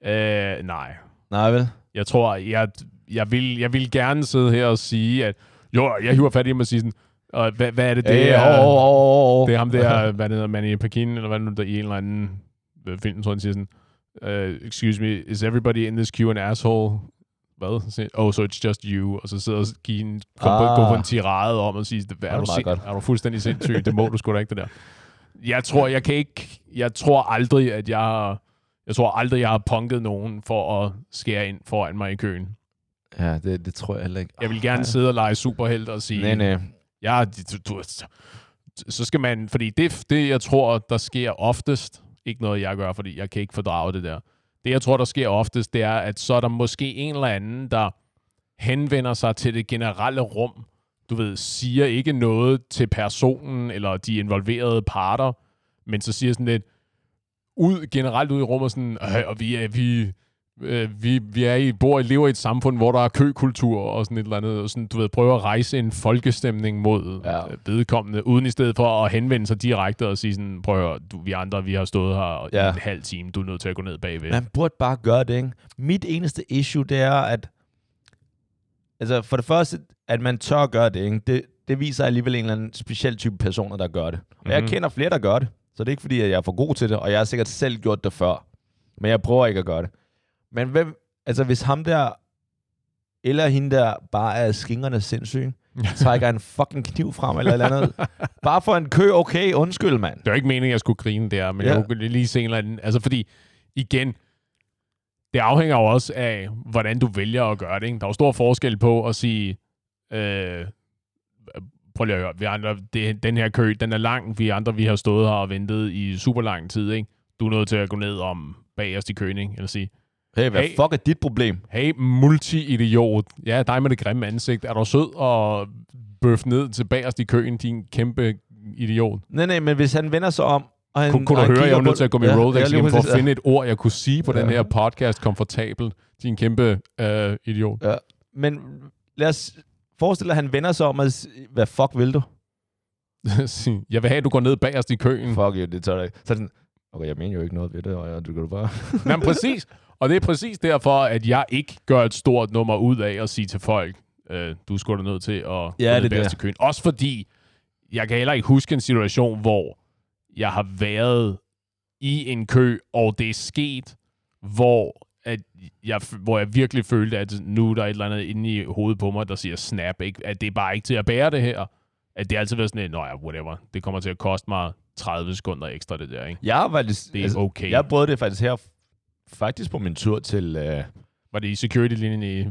Øh, nej. Nej, vel? Jeg tror, jeg, jeg, vil, jeg vil gerne sidde her og sige, at jo, jeg hiver fat i ham og sige sådan, og hvad, hvad er det, det Det er? oh, oh, oh, Det er ham der, hvad det hedder, Manny Pacquiao, eller hvad nu der i en eller anden øh, film, tror jeg, han siger sådan, uh, excuse me, is everybody in this queue an asshole? Hvad? Oh, so it's just you. Og så sidder og give en, gå, ah. Gå på en tirade om og sige, er, er du sind, er du fuldstændig sindssyg? Det må du sgu da ikke, det der. jeg tror, jeg kan ikke... Jeg tror aldrig, at jeg har... Jeg tror aldrig, jeg har punket nogen for at skære ind foran mig i køen. Ja, det, det tror jeg heller ikke. Jeg vil gerne sidde og lege superhelt og sige... Nej, nej. Ja, du, du, så skal man... Fordi det, det, jeg tror, der sker oftest... Ikke noget, jeg gør, fordi jeg kan ikke fordrage det der. Det, jeg tror, der sker oftest, det er, at så er der måske en eller anden, der henvender sig til det generelle rum. Du ved, siger ikke noget til personen eller de involverede parter, men så siger sådan lidt, ud, generelt ud i rummet, sådan, "Øh, og vi er, vi, øh, vi, vi er i, bor og lever i et samfund, hvor der er køkultur og sådan et eller andet, og sådan, du ved, prøver at rejse en folkestemning mod Ja. ja. vedkommende, uden i stedet for at henvende sig direkte og sige sådan, prøv at høre, du, vi andre, vi har stået her Ja. en halv time, du er nødt til at gå ned bagved. Man burde bare gøre det, ikke? Mit eneste issue, det er, at... Altså, for det første, at man tør gøre det, ikke? Det, det viser alligevel en eller anden speciel type personer, der gør det. Og mm-hmm. jeg Mhm. kender flere, der gør det. Så det er ikke fordi, at jeg er for god til det, og jeg har sikkert selv gjort det før. Men jeg prøver ikke at gøre det. Men hvem, altså hvis ham der, eller hende der, bare er skingerne sindssyg, trækker en fucking kniv frem eller eller andet. [laughs] bare for en kø, okay, undskyld, mand. Det var ikke meningen, at jeg skulle grine der, men ja. jeg kunne lige se en eller anden... Altså, fordi, igen, det afhænger jo også af, hvordan du vælger at gøre det. Ikke? Der er jo stor forskel på at sige, øh, prøv lige at høre, vi andre, det, den her kø, den er lang, vi andre, vi har stået her og ventet i super lang tid, ikke? Du er nødt til at gå ned om bagerst i køen, ikke? Eller sige, Hey, hvad Hey. fuck er dit problem? hey, multi-idiot, ja, dig med det grimme ansigt, er du sød og bøf ned til bagerst i køen, din kæmpe idiot? Nej, nej, men hvis han vender sig om, og han, Kunne, kunne og du han høre, jeg var nødt på- til at gå med Ja, ja, ja, for at finde et ord, jeg kunne sige på ja. den her podcast komfortabelt. Din kæmpe øh, idiot. Ja. Men lad os forestille dig, at han vender sig om og siger, hvad fuck vil du? [laughs] Jeg vil have, at du går ned bagerst i køen. Fuck you, det tør jeg ikke. Så sådan, okay, jeg mener jo ikke noget ved det, og ja, du kan du bare... Men præcis. Og det er præcis derfor, at jeg ikke gør et stort nummer ud af at sige til folk, øh, du skulle da nødt til at Ja, det er det. i køen. Også fordi, jeg kan heller ikke huske en situation, hvor jeg har været i en kø, og det er sket, hvor, at jeg, hvor jeg virkelig følte, at nu er der et eller andet inde i hovedet på mig, der siger snap, ikke? at det er bare ikke til at bære det her. At det altid været sådan, nå ja, whatever. Det kommer til at koste mig 30 sekunder ekstra, det der, ikke? Jeg har faktisk... Det er okay. Jeg prøvede det faktisk her, faktisk på min tur til... Øh, Var det i security-linjen i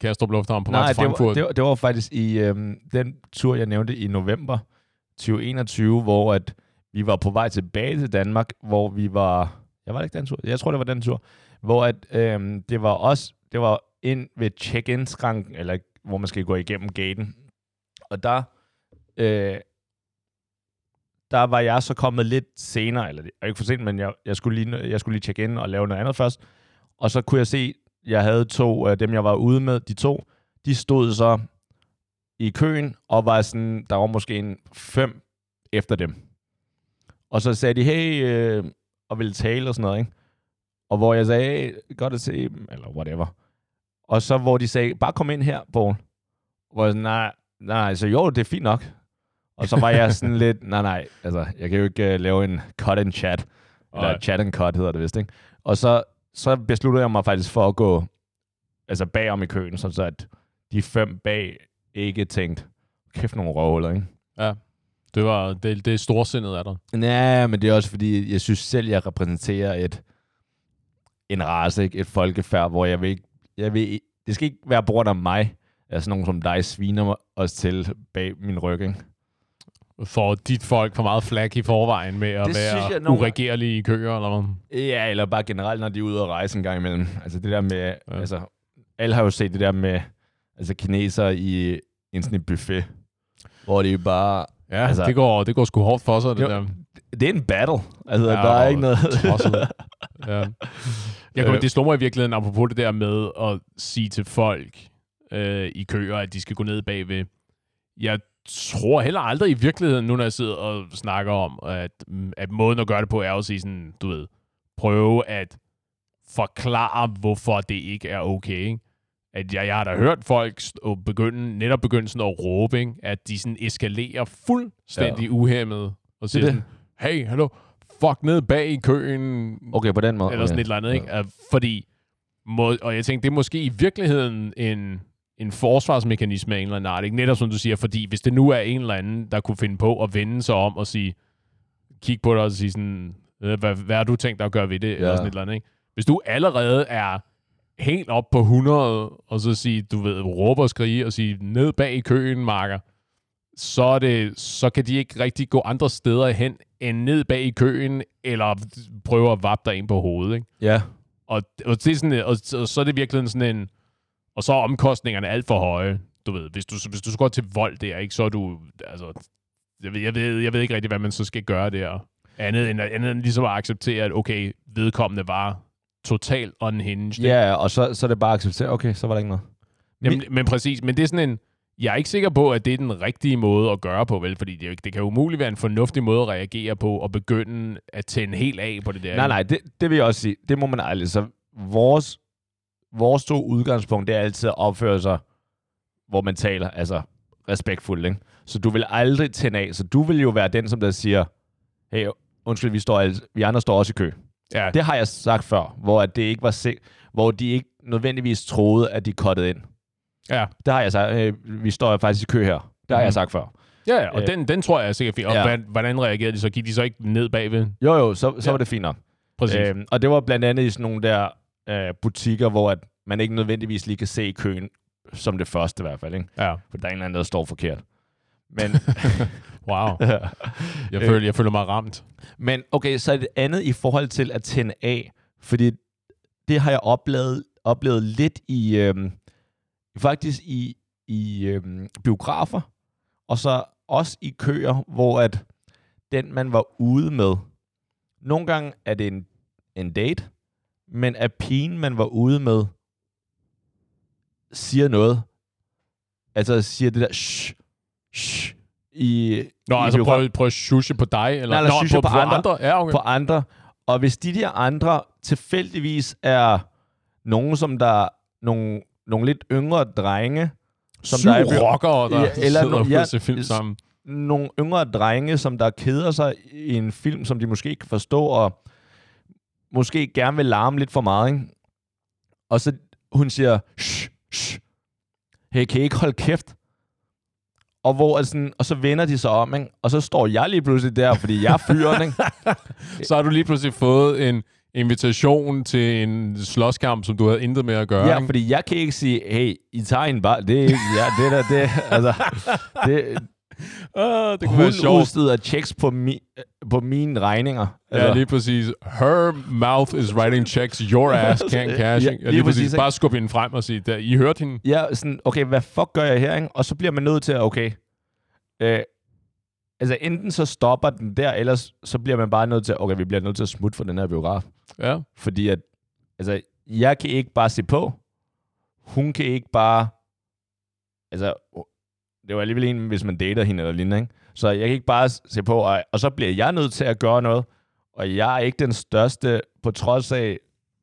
Kastrup Lufthavn på vej nej, til det var, Frankfurt? det, var, det var faktisk i øhm, den tur, jeg nævnte i november 2021, hvor at vi var på vej tilbage til Danmark, hvor vi var... Jeg var det ikke den tur? Jeg tror, det var den tur. Hvor at, øhm, det var også... Det var ind ved check-in-skranken, eller hvor man skal gå igennem gaten. Og der... Øh, der var jeg så kommet lidt senere, eller er ikke for sent, men jeg, jeg, skulle lige, jeg skulle lige tjekke ind og lave noget andet først. Og så kunne jeg se, jeg havde to af dem, jeg var ude med, de to, de stod så i køen, og var sådan, der var måske en fem efter dem. Og så sagde de, hey, øh, og ville tale og sådan noget, ikke? Og hvor jeg sagde, hey, godt at se dem, eller whatever. Og så hvor de sagde, bare kom ind her, Paul. Hvor jeg sådan, nej, nej, så jo, det er fint nok. Og så var jeg sådan lidt, nej, nej, altså, jeg kan jo ikke uh, lave en cut and chat. Eller Nej. chat and cut hedder det vist, ikke? Og så, så besluttede jeg mig faktisk for at gå altså bagom i køen, sådan så at de fem bag ikke tænkte, kæft nogle røvhuller, ikke? Det, var, det, det er storsindet af dig. Nej, men det er også fordi, jeg synes selv, jeg repræsenterer et, en race, ikke? et folkefærd, hvor jeg vil ikke, jeg vil, det skal ikke være på grund af mig, at sådan nogen som dig sviner mig os til bag min ryg, ikke? For dit folk for meget flag i forvejen med at Det være jeg nogle- uregerlige i køer, eller hvad? Ja, eller bare generelt, når de er ude at rejse en gang imellem. Altså det der med, ja. altså, alle har jo set det der med, altså kineser i en sådan en buffet, hvor det bare, Ja, Altså- det, går, det går sgu hårdt for sig, det Jo, der. det er en battle. Altså, Ja, der er og ikke noget... ja. Jeg kan, Øh. det slår mig i virkeligheden, apropos det der med at sige til folk øh, i køer, at de skal gå ned bagved. Jeg tror heller aldrig i virkeligheden, nu når jeg sidder og snakker om, at, at måden at gøre det på er at sige sådan, du ved, prøve at forklare, hvorfor det ikke er okay. Ikke? At jeg, jeg har da hørt folk begynde, netop begynde sådan at råbe, ikke? at de sådan eskalerer fuldstændig ja. uhæmmet og siger det. sådan, hey, hallo, fuck ned bag i køen, Okay, på den måde. eller sådan et eller andet, ikke? Ja. Fordi, må, og jeg tænkte, det er måske i virkeligheden en, en forsvarsmekanisme af en eller anden art, ikke? Netop som du siger, fordi hvis det nu er en eller anden, der kunne finde på at vende sig om og sige, kigge på dig og sige sådan, øh, hvad, hvad har du tænkt dig at gøre ved det? Ja. Eller sådan et eller andet, ikke? Hvis du allerede er helt op på 100, og så sige, du ved, råbe og skrige, og sige, ned bag i køen, Marker, så, er det, så kan de ikke rigtig gå andre steder hen, end ned bag i køen, eller prøve at vappe dig ind på hovedet, ikke? Ja. Og, og, det er sådan, og, og så er det virkelig sådan en... Og så er omkostningerne alt for høje. Du ved, hvis du, hvis du så går til vold der, ikke, så er du... Altså, jeg ved, jeg, ved, jeg ved ikke rigtig, hvad man så skal gøre der. Andet end, andet end ligesom at acceptere, at okay, vedkommende var totalt unhinged. Ja, og så, så er det bare at acceptere, okay, så var der ikke noget. Jamen, men præcis, men det er sådan en... Jeg er ikke sikker på, at det er den rigtige måde at gøre på, vel? Fordi det, det kan umuligt være en fornuftig måde at reagere på, og begynde at tænde helt af på det der. Nej, nej, det, det vil jeg også sige. Det må man aldrig. Så vores, vores to udgangspunkt, det er altid at opføre sig, hvor man taler, altså respektfuldt, ikke? Så du vil aldrig tænde af. Så du vil jo være den, som der siger, hey, undskyld, vi, står alle, vi andre står også i kø. Ja, Det har jeg sagt før, hvor det ikke var sik- hvor de ikke nødvendigvis troede, at de kottede ind. ja. Det har jeg sagt, hey, vi står faktisk i kø her. Det har Mhm. jeg sagt før. Ja, ja, og Øh, den, den tror jeg er sikkert fint. Og ja. ja. hvordan reagerede de så? Gik de så ikke ned bagved? Jo, jo, så, så Ja. var det fint nok. Præcis. Øh, Øhm, og det var blandt andet i sådan nogle der øh, butikker, hvor at man ikke nødvendigvis lige kan se køen, som det første i hvert fald, ikke? ja. For der er en eller anden, der står forkert. Men, [laughs] Wow. [laughs] Jeg Øh. føler, jeg føler mig ramt. men okay, så er det andet i forhold til at tænde af, fordi det har jeg oplevet, oplevet lidt i, øhm, faktisk i, i øhm, biografer, og så også i køer, hvor at den, man var ude med, nogle gange er det en, en date, men at pigen, man var ude med, siger noget. Altså siger det der shh, shh, i, Nå, i altså biograf- prøv, prøv at shushe på dig? Eller, Nej, eller Nå, shushe på andre. Ja, okay. på andre. Og hvis de der andre tilfældigvis er nogen, som der nogle, nogle lidt yngre drenge, som Syv der er- rockere, der Ja, ja, eller sidder ja, og ser film sammen. nogle yngre drenge, som der keder sig i en film, som de måske ikke kan forstå, og måske gerne vil larme lidt for meget, ikke? Og så hun siger, shh, shh, hey, kan I ikke holde kæft? Og, hvor, sådan, og så vender de sig om, ikke? og så står jeg lige pludselig der, fordi jeg er fyren, ikke? [laughs] Så har du lige pludselig fået en invitation til en slåskamp, som du havde intet med at gøre. Ja, ikke? fordi jeg kan ikke sige, hey, I tager en bare. Det er ikke, ja, det der, det, altså, det, Ah, det kunne hun være sjovt. udsteder checks på, mi, på mine regninger. Altså, Ja, lige præcis. Her mouth is writing checks, your [laughs] ass can't cash. Ja, Ja, lige lige, præcis, præcis. Bare skub hende frem og sige, der, I hørte hende? ja, sådan, okay, hvad fuck gør jeg her, ikke? Og så bliver man nødt til at, okay, øh, altså enten så stopper den der, ellers så bliver man bare nødt til, okay, vi bliver nødt til at smutte for den her biograf. Ja. Fordi at, altså, jeg kan ikke bare se på. Hun kan ikke bare, altså, det var alligevel en, hvis man dater hende eller lignende, ikke? Så jeg kan ikke bare se på, og, og så bliver jeg nødt til at gøre noget. Og jeg er ikke den største, på trods af,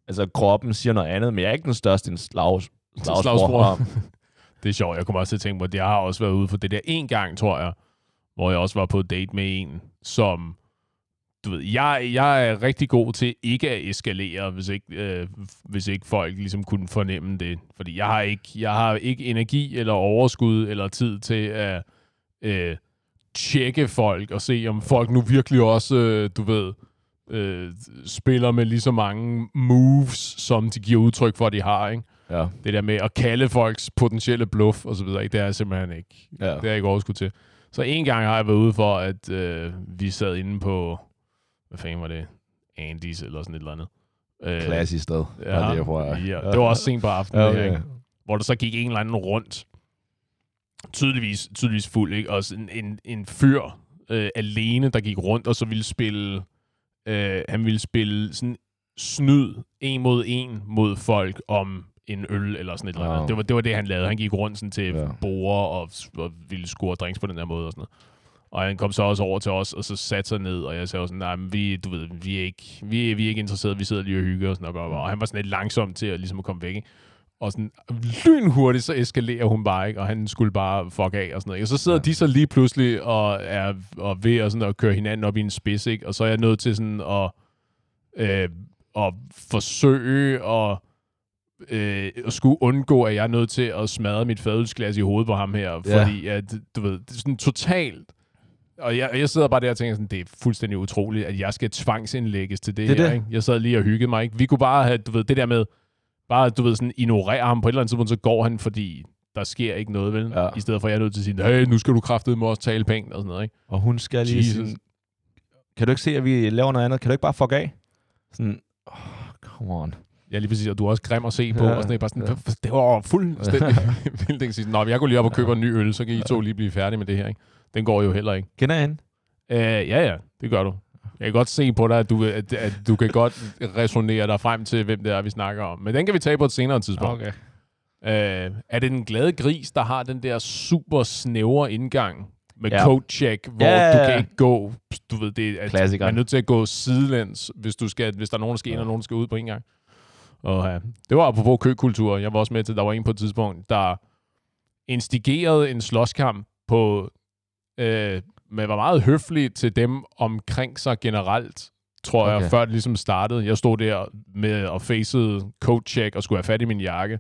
altså kroppen siger noget andet, men jeg er ikke den største en slags, slagsbror. Slagsbror. [laughs] Det er sjovt. Jeg kommer også til at tænke på, at jeg har også været ude for det der en gang, tror jeg, hvor jeg også var på date med en, som, du ved, jeg, jeg er rigtig god til ikke at eskalere, hvis ikke, øh, hvis ikke folk ligesom kunne fornemme det. Fordi jeg har ikke, jeg har ikke energi eller overskud eller tid til at øh, tjekke folk og se, om folk nu virkelig også, øh, du ved, øh, spiller med lige så mange moves, som de giver udtryk for, at de har, ikke? Ja, det der med at kalde folks potentielle bluff og så videre, ikke? det er jeg simpelthen ikke. ja. Det er jeg ikke overskud til. Så en gang har jeg været ude for, at øh, vi sad inde på, hvad fanden var det? Andys eller sådan et eller andet. Øh, Klassisk sted. Ja, Var det, jeg ja, det var også sent på aftenen, Ja, okay. ikke? hvor der så gik en eller anden rundt, tydeligvis, tydeligvis fuld, ikke? og sådan en, en fyr øh, alene, der gik rundt, og så ville spille, øh, han ville spille sådan snyd en mod en mod folk om en øl eller sådan et eller andet. Wow. Det, var, det var det, han lavede. Han gik rundt sådan til Ja. ja. borer og, og ville score drinks på den der måde og sådan noget. Og han kom så også over til os, og så satte sig ned, og jeg sagde sådan, nej, men vi, du ved, vi er ikke, vi, er- vi er ikke interesserede, vi sidder lige og hygger og sådan noget. Og han var sådan lidt langsom til at, ligesom at komme væk, ikke? Og sådan lynhurtigt, så eskalerer hun bare, ikke? Og han skulle bare fuck af og sådan noget. ikke? Og så sidder Ja. ja. de så lige pludselig og er og ved at, sådan, at køre hinanden op i en spids, ikke? Og så er jeg nødt til sådan at, øh, at forsøge at, øh, at skulle undgå, at jeg er nødt til at smadre mit fadølsglas i hovedet på ham her. Ja. Fordi at, du ved, det er sådan totalt og jeg, jeg sidder bare der og tænker sådan, det er fuldstændig utroligt, at jeg skal tvangsindlægges til det, Det er her. det. Ikke? Jeg sad lige og hyggede mig. Ikke? Vi kunne bare have, du ved, det der med, bare, du ved, sådan ignorere ham på et eller andet tidspunkt, så går han, fordi der sker ikke noget, vel? Ja. I stedet for, at jeg er nødt til at sige, hey, nu skal du kraftedeme også tale pænt og sådan noget, ikke? Og hun skal lige Jesus. sådan, kan du ikke se, at vi laver noget andet? Kan du ikke bare fuck af? Sådan, oh, come on. Ja, lige præcis, og du er også grim at se på, Ja, og sådan, bare sådan, ja. det var fuldstændig [laughs] vildt, ikke? Nå, jeg går lige op og køber en ny øl, så kan I to lige blive færdige med det her, ikke? Den går jo heller ikke. Kender jeg hende? Øh, ja, ja, det gør du. Jeg kan godt se på dig, at du, at, at du kan godt resonere dig frem til, hvem det er, vi snakker om. Men den kan vi tage på et senere tidspunkt. Okay. Øh, er det den glade gris, der har den der super snævre indgang med Ja. code check, hvor Ja, ja, du ja. kan ikke gå, du ved, det er, at Klassikeren. man er nødt til at gå sidelæns, hvis, du skal, hvis der er nogen, der skal ind, Ja. og nogen, der skal ud på en gang. Og ja, det var apropos køkultur. Jeg var også med til, der var en på et tidspunkt, der instigerede en slåskamp på, øh, men var meget høflig til dem omkring sig generelt, tror okay. Jeg, før det ligesom startede. Jeg stod der med og facede code check og skulle have fat i min jakke.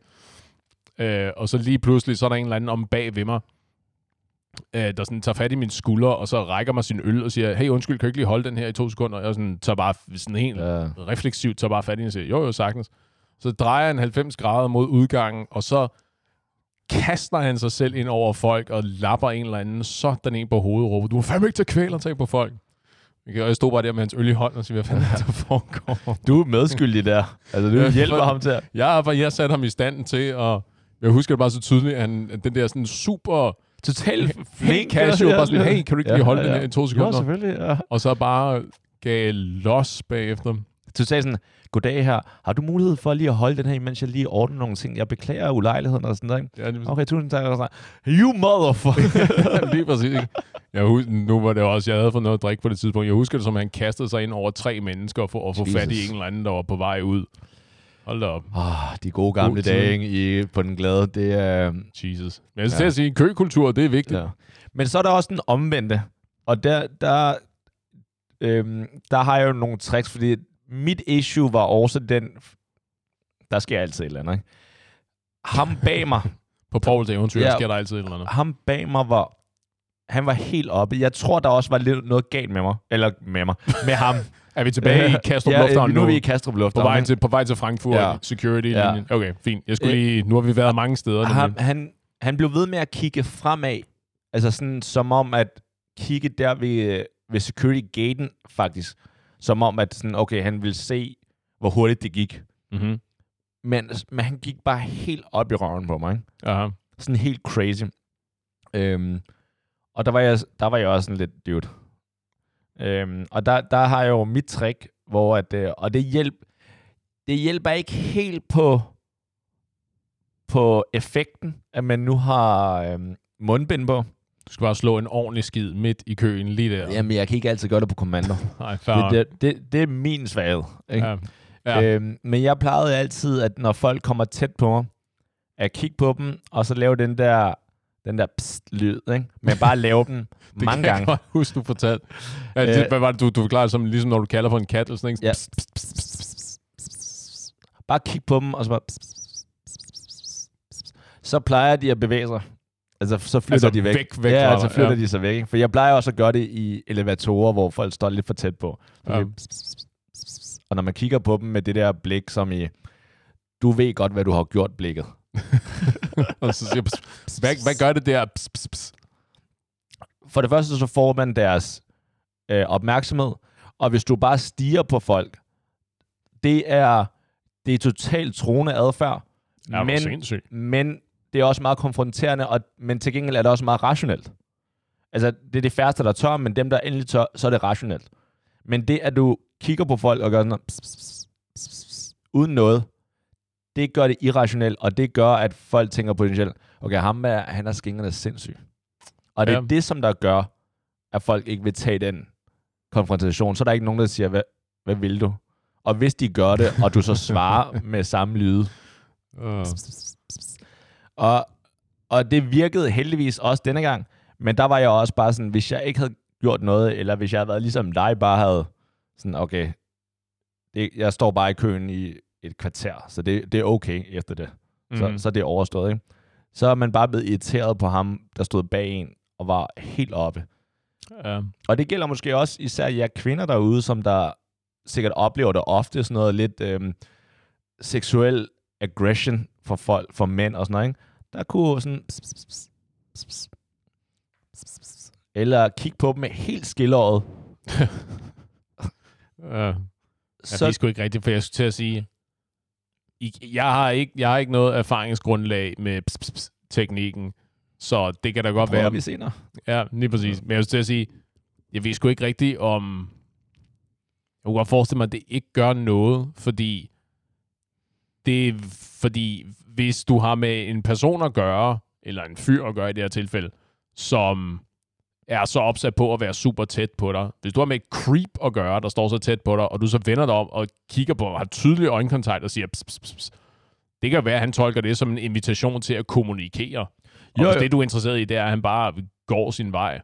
Øh, og så lige pludselig, så er der en eller anden om bag ved mig, øh, der sådan tager fat i min skulder, og så rækker mig sin øl og siger, hey undskyld, kan du ikke lige holde den her i to sekunder? Og jeg sådan, tager bare sådan helt Ja. refleksivt, tager bare fat i den og siger, jo jo, sagtens. Så drejer han 90 grader mod udgangen, og så kaster han sig selv ind over folk og lapper en eller anden sådan en på hovedet og råber, du må fandme ikke tage kvælertag på folk. Og jeg stod bare der med hans øl i hånden og siger, hvad fanden er der foregår? Du er medskyldig der. Altså, du Ja, hjælper for- ham til. Jeg, har bare- jeg satte ham i stand til, og jeg husker det bare så tydeligt, at han, at den der sådan super Totalt flink casual, bare sådan, hey, kan du ikke lige holde den her i to Jo, sekunder? selvfølgelig, ja. og så bare gav los bagefter. Sagde sådan, goddag her, har du mulighed for lige at holde den her, imens jeg lige ordner nogle ting? Jeg beklager ulejligheden og sådan noget, ikke? Ja, det Okay, tusind tak. Og you motherfucker. [laughs] Lige præcis. ikke? Jeg husker, nu var det også, jeg havde fået noget at drikke på det tidspunkt. Jeg husker det som, at han kastede sig ind over tre mennesker for at få fat i en eller anden, der var på vej ud. Hold da op. oh, de gode gamle God dage ikke, i, på den glade, det er... Jesus. Men jeg skal Ja. at sige, køkultur, det er vigtigt. Ja. Men så er der også den omvendte. Og der, der, øhm, der har jeg jo nogle tricks, fordi mit issue var også den... Der sker altid et eller andet, ikke? Ham bag mig, [laughs] På Pauls eventyr Ja. sker der altid et eller andet. ham bag mig var... Han var helt oppe. Jeg tror, der også var lidt noget galt med mig. Eller med mig. Med ham. [laughs] Er vi tilbage i [laughs] Kastrup ja, Lufthavn nu? nu? er vi i Kastrup på, Lufthavn. vej ikke? til, på vej til Frankfurt, Ja. security Ja. Okay, fint. Jeg skulle Øh, lige, nu har vi været mange steder. han, nemlig. han, han blev ved med at kigge fremad. Altså sådan, som om at kigge der ved, ved security gaten, faktisk. Som om, at sådan, okay, han ville se, hvor hurtigt det gik. Mm-hmm. Men, men han gik bare helt op i røven på mig. Ikke? Aha. Sådan helt crazy. Øhm, og der var, jeg, der var jeg også sådan lidt dude. Øhm, og der, der har jeg jo mit trick, hvor at, øh, og det, hjælp, det hjælper ikke helt på, på effekten, at man nu har øhm, mundbind på. Du skal bare slå en ordentlig skid midt i køen lige der. Jamen, jeg kan ikke altid gøre det på kommando. Nej, det, det, det, det er min svaghed. Ikke? ja. Ja. Øhm, men jeg plejede altid, at når folk kommer tæt på mig, at kigge på dem, og så lave den der, den der pst-lyd, ikke? Men bare lave den Det mange kan jeg gange. godt huske, du fortalte. Ja, det, Øh. hvad var det, du, du forklarede som, ligesom når du kalder på en kat, eller sådan, ikke? Ja. Pst, pst, pst, pst, pst. Bare kig på dem, og så bare... Pst, pst, pst, pst, pst. Så plejer de at bevæge sig. Altså, så flytter Altså, de væk. væk- væk ja, altså flytter ja. de sig væk. Ikke? For jeg plejer også at gøre det i elevatorer, hvor folk står lidt for tæt på. Så Ja. det-. Og når man kigger på dem med det der blik, som i... Du ved godt, hvad du har gjort blikket. [laughs] og så siger, pss, pss, hvad, hvad gør det der? Pss, pss, pss. for det første så får man deres øh, opmærksomhed, og hvis du bare stiger på folk, det er, det er totalt troende adfærd, Ja, men, sindssygt. men det er også meget konfronterende, og, men til gengæld er det også meget rationelt. Altså, det er det færreste, der tør, men dem, der endelig tør, så er det rationelt. Men det, at du kigger på folk og gør sådan noget, pss, pss, pss, pss, pss, pss, uden noget, det gør det irrationelt, og det gør, at folk tænker potentielt, okay, ham er, han er skingerne sindssyg. Og det er Ja. det, som der gør, at folk ikke vil tage den konfrontation. Så er der ikke nogen, der siger, hvad, hvad vil du? Og hvis de gør det, og du så svarer [laughs] med samme lyde, Uh, og, og det virkede heldigvis også denne gang, men der var jeg også bare sådan, hvis jeg ikke havde gjort noget, eller hvis jeg havde været ligesom dig, bare havde sådan, okay, det, jeg står bare i køen i et kvarter, så det, det er okay efter det. Så, Mhm. så det er overstået, ikke? Så er man bare blevet irriteret på ham, der stod bag en, og var helt oppe. Ja. Og det gælder måske også især jer kvinder derude, som der sikkert oplever det ofte, sådan noget lidt øhm, seksuel aggression for folk, for mænd og sådan noget, ikke? Der kunne sådan... Pss, pss, pss, eller kigge på dem med helt skilleret. [laughs] Ja. Så, det er sgu ikke rigtigt, for jeg skulle til at sige, I- jeg har ikke, jeg har ikke noget erfaringsgrundlag med teknikken, så det kan da godt prøver være. vi senere. Ja, lige præcis. Men jeg skulle til at sige, jeg ved sgu ikke rigtigt om... Jeg kunne godt forestille mig, at det ikke gør noget, fordi det fordi, hvis du har med en person at gøre, eller en fyr at gøre i det her tilfælde, som er så opsat på at være super tæt på dig. Hvis du har med et creep at gøre, der står så tæt på dig, og du så vender dig om og kigger på, har tydelig øjenkontakt og siger, pss, pss, pss, det kan være, at han tolker det som en invitation til at kommunikere. Og Jo, hvis jo. det, du er interesseret i, det er, at han bare går sin vej,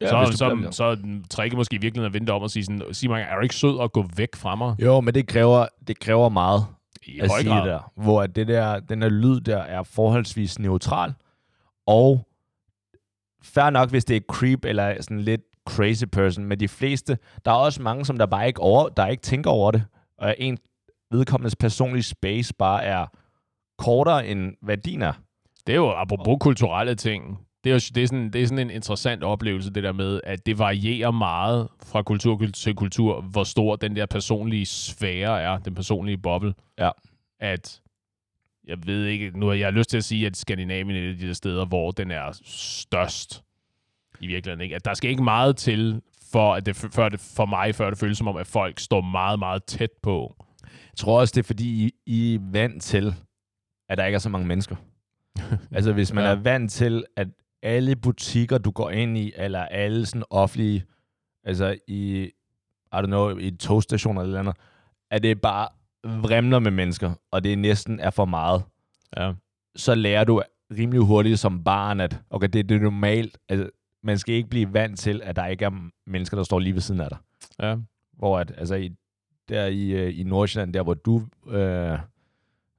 Ja, så, så, så, så er tricket måske virkelig at vente om og sige sådan, sig mig, er du ikke sød at gå væk fra mig? Jo, men det kræver, det kræver meget I at høj sige grad. der. Hvor det der, den der lyd der er forholdsvis neutral. Og fair nok, hvis det er creep eller sådan lidt crazy person, men de fleste, der er også mange, som der bare ikke, over, der ikke tænker over det. Og en vedkommendes personlige space bare er kortere end hvad din er. Det er jo apropos kulturelle ting. Det er, jo, det, er sådan, det er sådan en interessant oplevelse, det der med, at det varierer meget fra kultur til kultur, hvor stor den der personlige sfære er, den personlige boble. Ja. At, jeg ved ikke, nu har jeg lyst til at sige, at Skandinavien er et af de der steder, hvor den er størst i virkeligheden. Ikke? At der skal ikke meget til, for, at det, før det, for mig, før det føles som om, at folk står meget, meget tæt på. Jeg tror også, det er fordi, I, I er vant til, at der ikke er så mange mennesker. [laughs] altså hvis man ja. er vant til, at alle butikker, du går ind i, eller alle sådan offentlige, altså i, I don't know, i togstationer eller andet, at det bare vrimler med mennesker, og det næsten er for meget, Ja. så lærer du rimelig hurtigt som barn, at okay, det, det er normalt. Altså, man skal ikke blive vant til, at der ikke er mennesker, der står lige ved siden af dig. Ja. Hvor at, altså i, der i, øh, i Nordsjælland, der hvor du øh,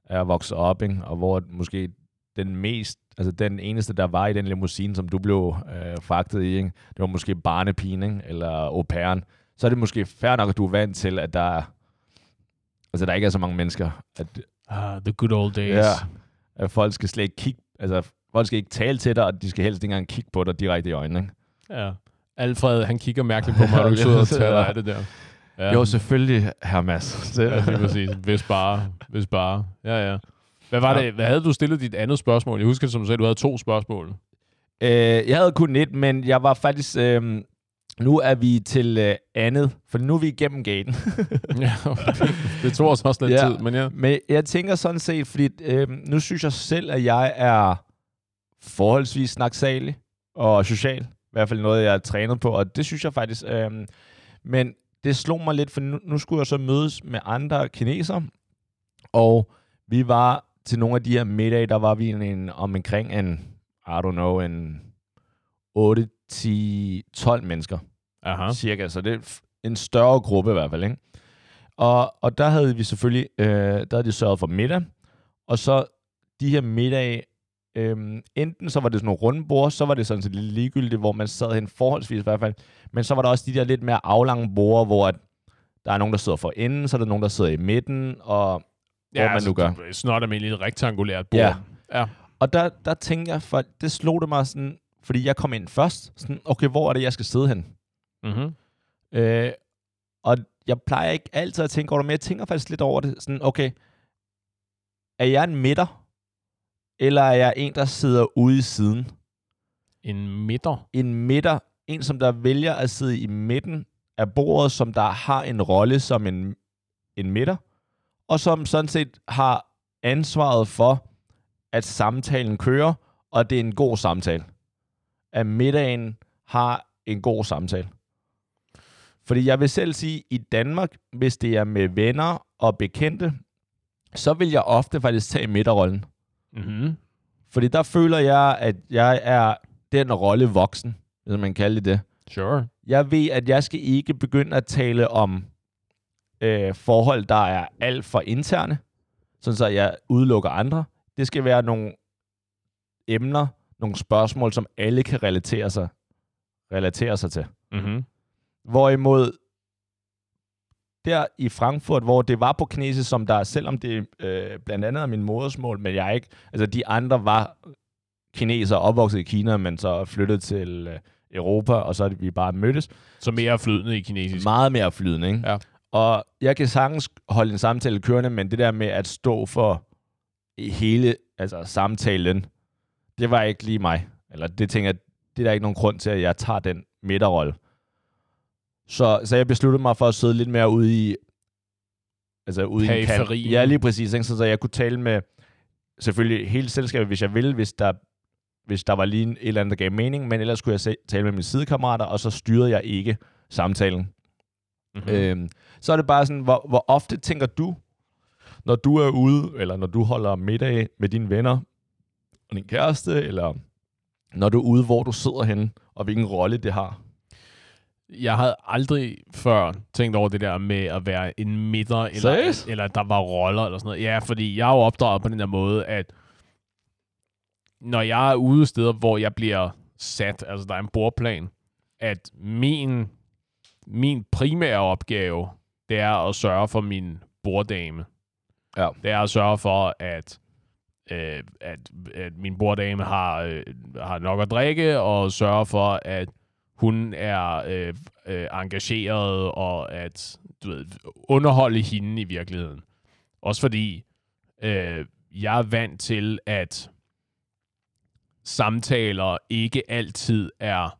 er vokset op, ikke? og hvor måske den mest, altså den eneste, der var i den limousine, som du blev øh, fragtet i, ikke? det var måske barnepigen, ikke? eller au pairen, så er det måske fair nok, at du er vant til, at der er, altså der ikke er så mange mennesker, at, Ah, the good old days. ja, at folk skal slet ikke kigge, altså folk skal ikke tale til dig, og de skal helst ikke engang kigge på dig direkte i øjnene. Ikke? Ja. Alfred, han kigger mærkeligt på mig, og du sidder og taler af det der. Ja. Jo, selvfølgelig, herr Mads. Det, Ja, lige præcis. Hvis bare. Hvis bare. Ja, ja. Hvad var Ja. det? Hvad havde du stillet dit andet spørgsmål? Jeg husker, som du sagde, du havde to spørgsmål. Øh, jeg havde kun et, men jeg var faktisk... Øh, nu er vi til øh, andet, for nu er vi igennem gaten. [laughs] [laughs] ja, det, det tog os også lidt Ja. tid, men ja. men jeg tænker sådan set, fordi øh, nu synes jeg selv, at jeg er forholdsvis snaksalig og social. I hvert fald noget, jeg er trænet på, og det synes jeg faktisk. Øh, men det slog mig lidt, for nu, nu skulle jeg så mødes med andre kinesere, og vi var til nogle af de her middage, der var vi en, en, om omkring en, I don't know, en 8, 10, 12 mennesker Aha. cirka, så det er en større gruppe i hvert fald, ikke? Og, og der havde vi selvfølgelig, øh, der havde de sørget for middag, og så de her middage, øh, enten så var det sådan nogle runde bord, så var det sådan set lidt ligegyldigt, hvor man sad hen forholdsvis i hvert fald, men så var der også de der lidt mere aflange bord, hvor at der er nogen, der sidder for enden, så er der nogen, der sidder i midten, og hvor man nu gør. det er Snot almindeligt rektangulært bord. Ja. ja. Og der, der tænkte jeg, for det slog det mig sådan, fordi jeg kom ind først, sådan, okay, hvor er det, jeg skal sidde hen? Mm-hmm. Øh, og jeg plejer ikke altid at tænke over det, men jeg tænker faktisk lidt over det. Sådan, okay, er jeg en midter? Eller er jeg en, der sidder ude i siden? En midter. En midter, en som der vælger at sidde i midten af bordet, som der har en rolle som en, en midter, og som sådan set har ansvaret for, at samtalen kører, og det er en god samtale. At middagen har en god samtale. Fordi jeg vil selv sige, i Danmark, hvis det er med venner og bekendte, så vil jeg ofte faktisk tage midterrollen. Mm-hmm. Fordi der føler jeg, at jeg er den rolle voksen, hvis man kalder det det. Sure. Jeg ved, at jeg skal ikke begynde at tale om øh, forhold, der er alt for interne, sådan så jeg udelukker andre. Det skal være nogle emner, nogle spørgsmål, som alle kan relatere sig relatere sig til. Mm-hmm. Hvorimod der i Frankfurt, hvor det var på kinesisk, som der, selvom det øh, blandt andet er min modersmål, men jeg ikke, altså de andre var kinesere opvokset i Kina, men så flyttet til øh, Europa, og så er det, vi bare mødtes. Så mere flydende i kinesisk. Meget mere flydende, ikke? Ja. Og jeg kan sagtens holde en samtale kørende, men det der med at stå for hele altså samtalen, det var ikke lige mig. Eller det tænker jeg, det er der ikke nogen grund til, at jeg tager den midterrolle. Så, så jeg besluttede mig for at sidde lidt mere ude i... Altså ude i en kant. Periferien. Ja, lige præcis. Ikke? Så, så jeg kunne tale med selvfølgelig hele selskabet, hvis jeg ville, hvis der, hvis der var lige en, et eller andet, der gav mening, men ellers kunne jeg se, tale med mine sidekammerater, og så styrede jeg ikke samtalen. Mm-hmm. Mm. Øhm, så er det bare sådan, hvor, hvor ofte tænker du, når du er ude, eller når du holder middag med dine venner og din kæreste, eller når du er ude, hvor du sidder henne, og hvilken rolle det har? Jeg havde aldrig før tænkt over det der med at være en midter, eller, Seriøst? eller der var roller eller sådan noget. Ja, fordi jeg er jo opdraget på den der måde, at når jeg er ude steder, hvor jeg bliver sat, altså der er en bordplan, at min, min primære opgave, det er at sørge for min borddame. Ja. Det er at sørge for, at, øh, at, at min borddame har, øh, har nok at drikke, og sørge for, at hun er øh, øh, engageret, og at du ved, underholde hende i virkeligheden. Også fordi øh, jeg er vant til, at samtaler ikke altid er,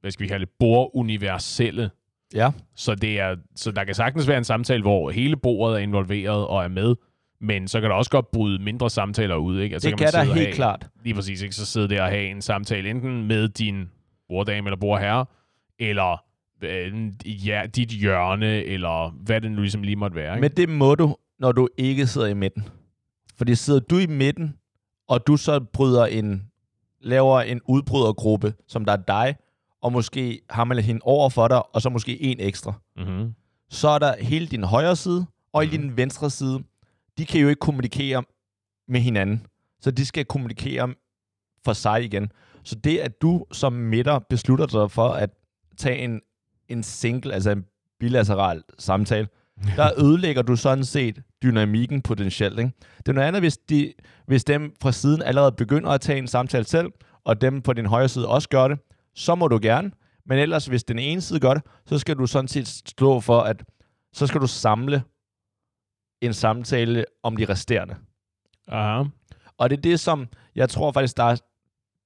hvad skal vi kalde det, borduniverselle. Ja. Så, det er, så der kan sagtens være en samtale, hvor hele bordet er involveret og er med, men så kan der også godt bryde mindre samtaler ud. Ikke? Altså, Det kan man der helt have, klart. Lige præcis, ikke? så sidde der og have en samtale enten med din borddame eller bordherre, eller øh, ja, dit hjørne, eller hvad det nu ligesom lige måtte være. Ikke? Men det må du, når du ikke sidder i midten. Fordi sidder du i midten, og du så bryder en, laver en udbrydergruppe, som der er dig, og måske har man hende over for dig, og så måske en ekstra. mm-hmm. Så er der hele din højre side, og Mhm. i din venstre side. De kan jo ikke kommunikere med hinanden. Så de skal kommunikere for sig igen. Så det, at du som midter beslutter dig for at tage en, en single, altså en bilateral samtale, [laughs] der ødelægger du sådan set dynamikken potentielt. Ikke? Det er noget andet, hvis, de, hvis dem fra siden allerede begynder at tage en samtale selv, og dem på din højre side også gør det, så må du gerne. Men ellers, hvis den ene side gør det, så skal du sådan set stå for, at så skal du samle en samtale om de resterende. Aha. Og det er det, som jeg tror faktisk, der er,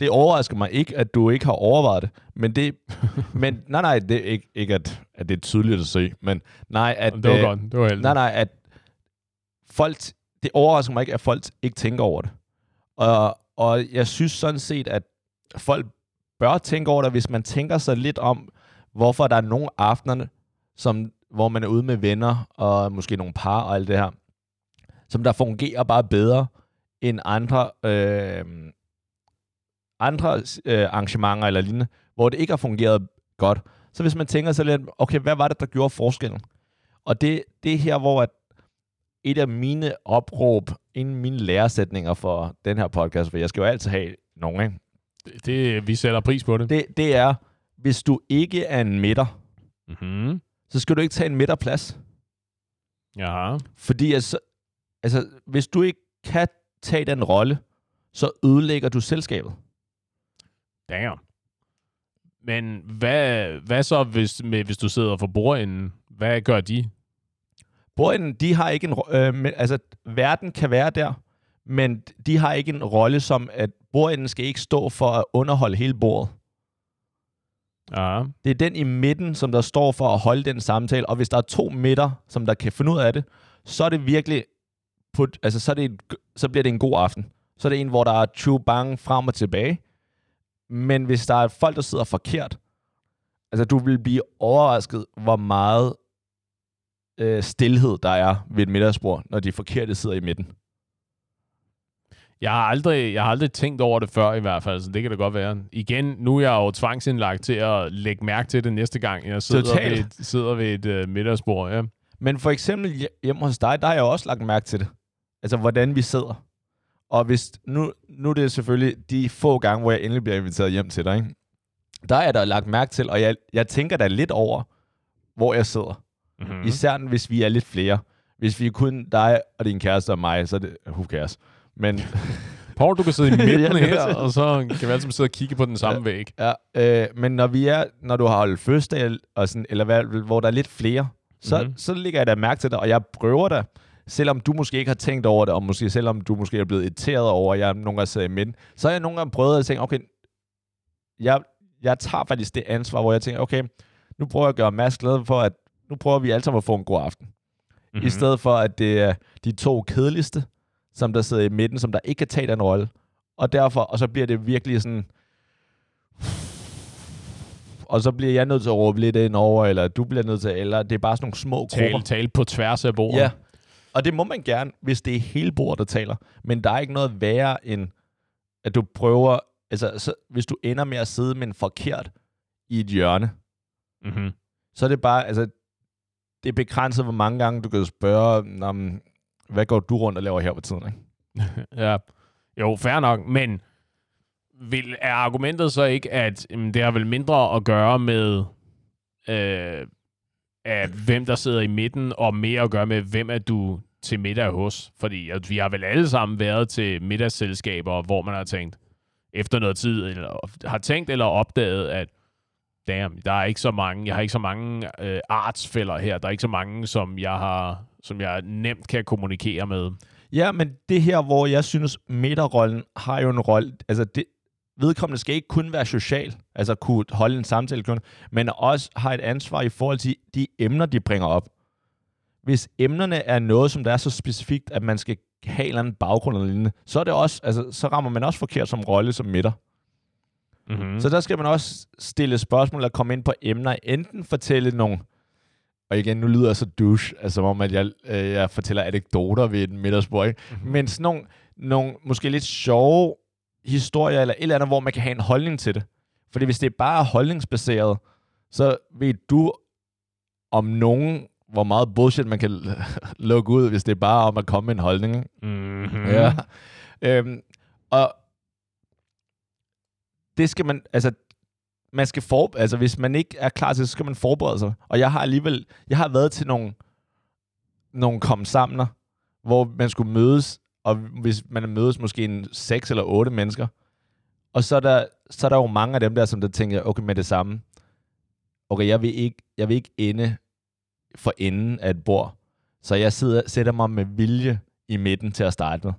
det overrasker mig ikke, at du ikke har overvejet det. Men det, [laughs] men nej, nej, det er ikke, ikke at, at det er tydeligt at se, men nej, at, Det var øh, godt. Det var heldigt. nej, nej, at folk, det overrasker mig ikke, at folk ikke tænker over det. Og, og jeg synes sådan set, at folk bør tænke over det, hvis man tænker sig lidt om, hvorfor der er nogle aftener, som, hvor man er ude med venner, og måske nogle par og alt det her, som der fungerer bare bedre end andre, øh, andre øh, arrangementer eller lignende, hvor det ikke har fungeret godt. Så hvis man tænker sig lidt, okay, hvad var det, der gjorde forskellen? Og det, det er her, hvor at et af mine opråb, en af mine læresætninger for den her podcast, for jeg skal jo altid have nogen, ikke? Det, det, vi sætter pris på det. Det, det er, hvis du ikke er en midter, Mm-hmm. så skal du ikke tage en midterplads. Jaha. Fordi altså, altså, hvis du ikke kan tage den rolle, så ødelægger du selskabet. Damn. Men hvad, hvad så, hvis, med, hvis du sidder for bordenden? Hvad gør de? Bordenden, de har ikke en... Øh, men, altså, verden kan være der, men de har ikke en rolle som, at bordenden skal ikke stå for at underholde hele bordet. Ja. Det er den i midten, som der står for at holde den samtale, og hvis der er to midter, som der kan finde ud af det, så er det virkelig... Put, altså, så, er det et, så bliver det en god aften. Så er det en, hvor der er chu bang frem og tilbage. Men hvis der er folk, der sidder forkert, altså du vil blive overrasket, hvor meget øh, stillhed der er ved et middagsbord, når de forkerte sidder i midten. Jeg har, aldrig, jeg har aldrig tænkt over det før i hvert fald, så det kan det godt være. Igen, nu er jeg jo tvangsindlagt til at lægge mærke til det næste gang, jeg sidder Totalt. ved et, sidder ved et uh, middagsbord. Ja. Men for eksempel hje- hjemme hos dig, der har jeg også lagt mærke til det. Altså, hvordan vi sidder. Og hvis, nu, nu er det selvfølgelig de få gange, hvor jeg endelig bliver inviteret hjem til dig, ikke? der er der lagt mærke til, og jeg, jeg tænker da lidt over, hvor jeg sidder. Mm-hmm. Mm. Især hvis vi er lidt flere. Hvis vi er kun dig og din kæreste og mig, så er det, who cares. Men [laughs] Paul, du kan sidde i [laughs] midten her, er- og så kan vi sammen sidde og kigge på den samme væg. Ja, øh, men når vi er, når du har holdt fødselsdag, og sådan, eller hvad, hvor der er lidt flere, så, Mhm. mm-hmm. så lægger jeg da mærke til det, og jeg prøver det, selvom du måske ikke har tænkt over det, og måske selvom du måske er blevet irriteret over, at jeg nogle gange sidder i midten, så har jeg nogle gange prøvet at tænke, okay, jeg, jeg tager faktisk det ansvar, hvor jeg tænker, okay, nu prøver jeg at gøre Mads glad for, at nu prøver vi alle sammen at få en god aften. Mm-hmm. Mhm. I stedet for, at det er de to kedeligste, som der sidder i midten, som der ikke kan tage den rolle. Og derfor, og så bliver det virkelig sådan, og så bliver jeg nødt til at råbe lidt ind over, eller du bliver nødt til, eller det er bare sådan nogle små Tale, grupper. tale på tværs af bordet. Ja, og det må man gerne, hvis det er hele bordet, der taler. Men der er ikke noget værre end, at du prøver, altså så, hvis du ender med at sidde med en forkert i et hjørne, Mm-hmm. så er det bare, altså, det er begrænset, hvor mange gange du kan spørge, "Nå, men, hvad går du rundt og laver her på tiden, ikke? [laughs] Ja. Jo, fair nok, men vil, er argumentet så ikke, at jamen, det har vel mindre at gøre med, øh, at hvem der sidder i midten, og mere at gøre med, hvem er du til middag hos? Fordi at vi har vel alle sammen været til middagsselskaber, hvor man har tænkt, efter noget tid, eller har tænkt eller opdaget, at damn, der er ikke så mange, jeg har ikke så mange øh, artsfælder her, der er ikke så mange, som jeg har, som jeg nemt kan kommunikere med. Ja, men det her, hvor jeg synes, midterrollen har jo en rolle, altså det, vedkommende skal ikke kun være social, altså kunne holde en samtale kun, men også har et ansvar i forhold til de emner, de bringer op. Hvis emnerne er noget, som der er så specifikt, at man skal have en eller anden baggrund eller lignende, så er det også, altså, så rammer man også forkert som rolle som midter. Mm-hmm. Mm. Så der skal man også stille spørgsmål og komme ind på emner. Enten fortælle nogle, og igen, nu lyder jeg så douche, altså som om, at jeg, øh, jeg fortæller anekdoter ved et middagsbord, ikke? Mhm. Mm-hmm. men sådan nogle, nogle måske lidt sjove historier, eller et eller andet, hvor man kan have en holdning til det. Fordi hvis det er bare holdningsbaseret, så ved du om nogen, hvor meget bullshit man kan [laughs] lukke ud, hvis det er bare om at komme med en holdning. Mm-hmm. Ja. Øhm, og det skal man, altså, man skal for, altså hvis man ikke er klar til det, så skal man forberede sig. Og jeg har alligevel, jeg har været til nogle, nogle kom sammener, hvor man skulle mødes, og hvis man mødes måske en seks eller otte mennesker, og så er der, så er der jo mange af dem der, som der tænker, okay, med det samme, okay, jeg vil ikke, jeg vil ikke ende for enden af et bord, så jeg sidder, sætter mig med vilje i midten til at starte med.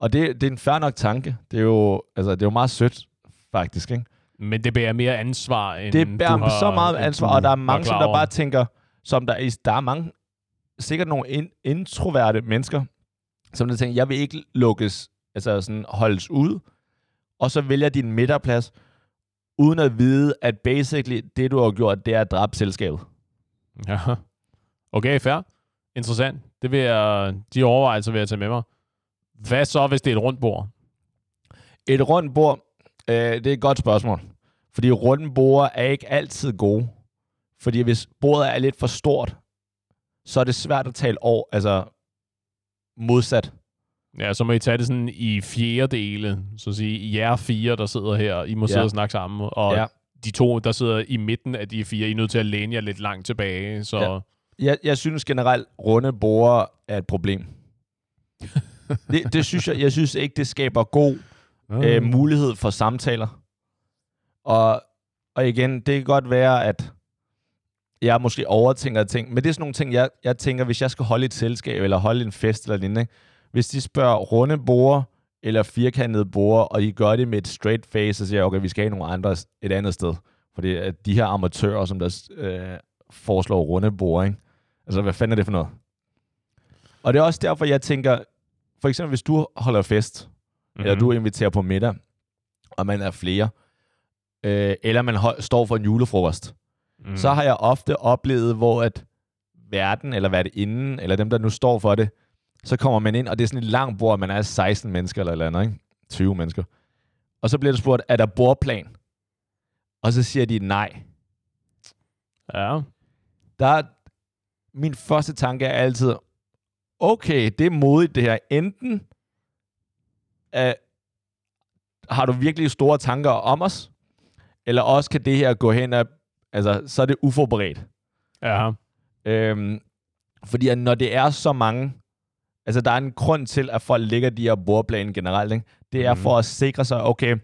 Og det, det er en fair nok tanke. Det er jo, altså, det er jo meget sødt, faktisk. Ikke? Men det bærer mere ansvar, end Det du bærer har, så meget ansvar, du og der er mange, som der bare tænker, som der, er- der er mange, sikkert nogle in, introverte mennesker, som der tænker, jeg vil ikke lukkes, altså sådan holdes ud, og så vælger din midterplads, uden at vide, at basically det, du har gjort, det er at dræbe selskabet. Ja. Okay, fair. Interessant. Det vil jeg, de overvejelser vil jeg tage med mig. Hvad så, hvis det er et rundt bord? Et rundt bord, øh, det er et godt spørgsmål. Fordi runde bord er ikke altid gode. Fordi hvis bordet er lidt for stort, så er det svært at tale over, altså modsat. Ja, så må I tage det sådan i fjerde dele, så at sige, jer fire, der sidder her, I må sidde Ja. og snakke sammen, og Ja. de to, der sidder i midten af de fire, I er nødt til at læne jer lidt langt tilbage, så Ja. Jeg, jeg synes generelt, runde bord er et problem. [laughs] det, det synes jeg, jeg synes ikke, det skaber god Ah. øh, mulighed for samtaler. Og, og igen, det kan godt være, at jeg måske overtænker ting, men det er sådan nogle ting, jeg, jeg tænker, hvis jeg skal holde et selskab, eller holde en fest eller lignende, hvis de spørger runde borde eller firkantede borde, og de gør det med et straight face, og siger, okay, vi skal have nogle andre et andet sted. Fordi at de her amatører, som der øh, foreslår runde bord, ikke? altså hvad fanden er det for noget? Og det er også derfor, jeg tænker, for eksempel hvis du holder fest, mm-hmm. eller du inviterer på middag, og man er flere, øh, eller man hold, står for en julefrokost, mm. så har jeg ofte oplevet, hvor at verden, eller hvad det inden, eller dem, der nu står for det, så kommer man ind, og det er sådan et langt bord, man er 16 mennesker eller eller andet, ikke? 20 mennesker. Og så bliver der spurgt, er der bordplan? Og så siger de nej. Ja. Der er, min første tanke er altid, okay, det er modigt det her. Enten uh, har du virkelig store tanker om os, Eller også kan det her gå hen og... Altså, så er det uforberedt. Ja. Øhm, fordi at når det er så mange... Altså, der er en grund til, at folk lægger de her bordplaner generelt. Ikke? Det er Mhm. for at sikre sig, okay,